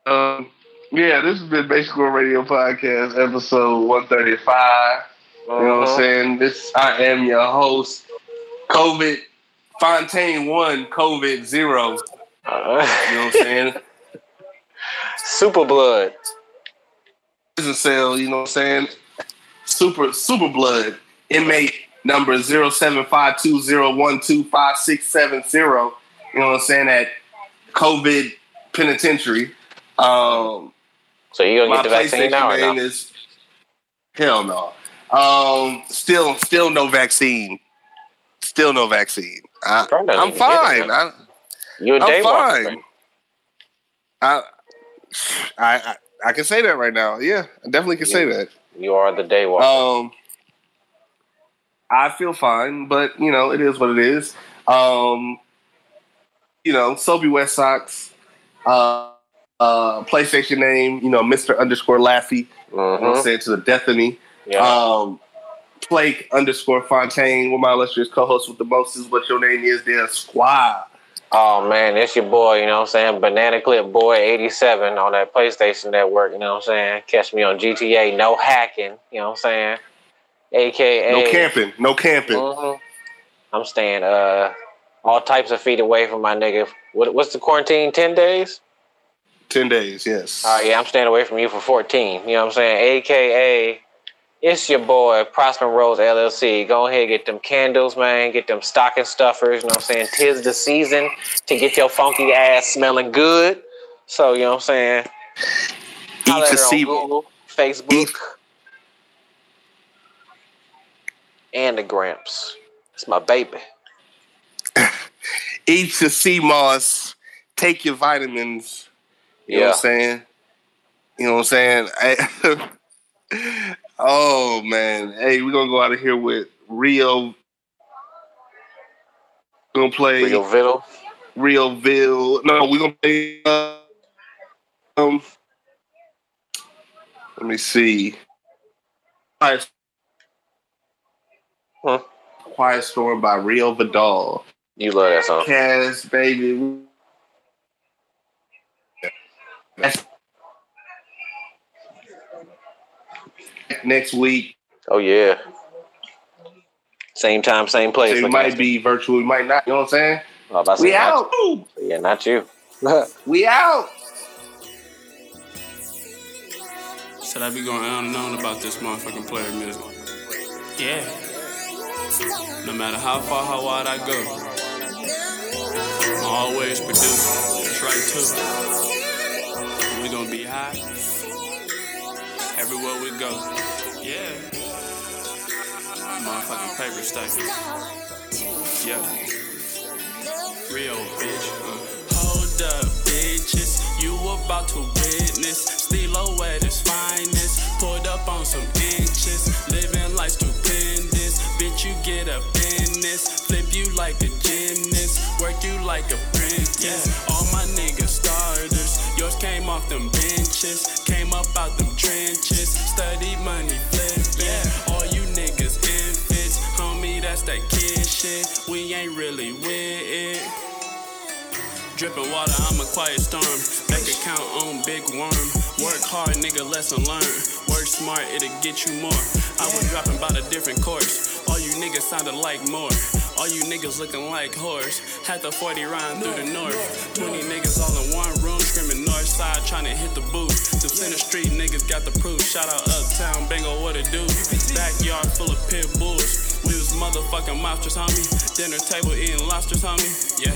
Um, yeah, this has been Basic World Radio Podcast, episode 135. You know what I'm Mhm. saying? This I am your host, COVID Fontaine one, COVID zero. Uh, You know what I'm saying? super blood. Prison cell, you know what I'm saying? Super super blood. Inmate number 0752012567. You know what I'm saying? At COVID penitentiary. Um So you gonna get the vaccine now or no? is hell no. Um, still, still no vaccine. Still no vaccine. I, it, fine. I, You a I'm fine. I, I, I, I can say that right now. Yeah, I definitely can say that. You are the day walker. Um, I feel fine, but you know, it is what it is. Um, you know, Soapy West Sox, uh, uh, PlayStation name, you know, Mister underscore Laffy. I'm Mhm. gonna say it to the death of me. Yeah. Um, Flake underscore Fontaine, one of my illustrious co-hosts with the most is what your name is there, Squad. Oh man, it's your boy, you know what I'm saying? Banana Clip Boy 87 on that PlayStation Network, you know what I'm saying? Catch me on GTA, no hacking, you know what I'm saying? AKA No camping, no camping. Mhm. I'm staying uh all types of feet away from my nigga. What, what's the quarantine? 10 days? Ten days, yes. Uh, yeah, I'm staying away from you for 14. You know what I'm saying? AKA, it's your boy, Prosper Rose LLC. Go ahead, get them candles, man. Get them stocking stuffers. You know what I'm saying? Tis the season to get your funky ass smelling good. So, you know what I'm saying? Eat her see, Google, Facebook, Eat. and the Gramps. It's my baby. eat your sea moss. Take your vitamins. You know what I'm saying? You know what I'm saying? I- oh man, hey, we're gonna go out of here with Rio. We're gonna play Rio Real Vital. Realville. No, we're gonna play. Uh, um, let me see. Quiet, Huh. Quiet Storm by Real Vidal. You love that song. Cass, baby. That's next week. Oh, yeah. Same time, same place. It might at be virtual, it might not. You know what I'm saying? Oh, about say We not- out. Yeah, not you. We out. Said I be going on and on about this motherfucking player music. Yeah. No matter how far, how wide I go, I'm always producing. That's right too. We gonna be high everywhere we go. Yeah. Motherfucking paper stack. Yeah. Real bitch. Uh. Hold up, bitches. You about to witness. Stilo at its finest. Pulled up on some inches. Living life stupendous. Bitch, you get up in this. Flip you like a gymnast. Work you like a apprentice. All my niggas starters. Yours came off them benches. Came up out them trenches. Study money flipping. All you niggas infants. Homie, that's that kid shit. We ain't really with it. Dripping water, I'm a quiet storm. Account on big worm. Work hard, nigga, lesson learned. Work smart, it'll get you more. I was dropping by a different course. All you niggas sounded like more. All you niggas looking like horse. Had the 40 round through the north. 20 niggas all in one room, screaming north side, trying to hit the booth. Them center street niggas got the proof. Shout out uptown, bango, what it do? Backyard full of pit bulls. We was motherfucking monsters, homie. Dinner table eating lobsters, homie. Yeah.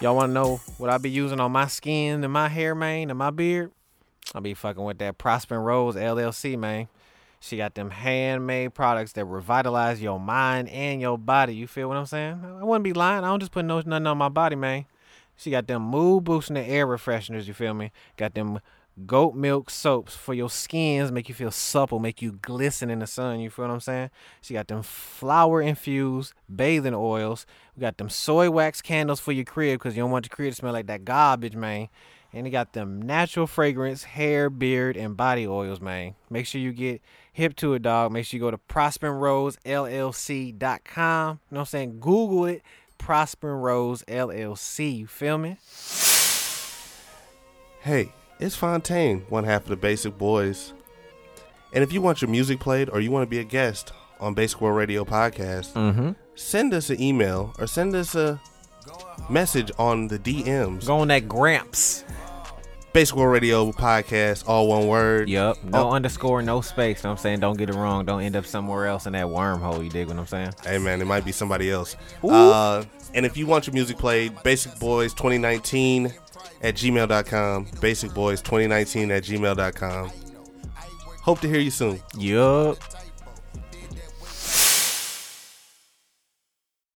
Y'all wanna know what I be using on my skin and my hair, man, and my beard? I be fucking with that Prosper Rose LLC, man. She got them handmade products that revitalize your mind and your body. You feel what I'm saying? I wouldn't be lying. I don't just put no nothing on my body, man. She got them mood boosting the air refresheners, you feel me? Got them goat milk soaps for your skins, make you feel supple, make you glisten in the sun, you feel what I'm saying? She got them flower infused bathing oils. We got them soy wax candles for your crib because you don't want your crib to smell like that garbage, man. And they got them natural fragrance, hair, beard, and body oils, man. Make sure you get hip to it, dog. Make sure you go to prosperroseLLC.com. You know what I'm saying? Google it. Prosper Rose LLC. You feel me? Hey, it's Fontaine, one half of the Basic Boys. And if you want your music played or you want to be a guest on Basic World Radio Podcast, Mm-hmm. Send us an email or send us a message on the DMs. Go on that Gramps. Basic World Radio Podcast, all one word. Yup. No Oh. underscore, no space. Know what I'm saying? Don't get it wrong. Don't end up somewhere else in that wormhole. You dig what I'm saying? Hey man, it might be somebody else. Uh, and if you want your music played, Basic Boys 2019 at gmail.com. Basic Boys 2019 at gmail.com. Hope to hear you soon. Yup.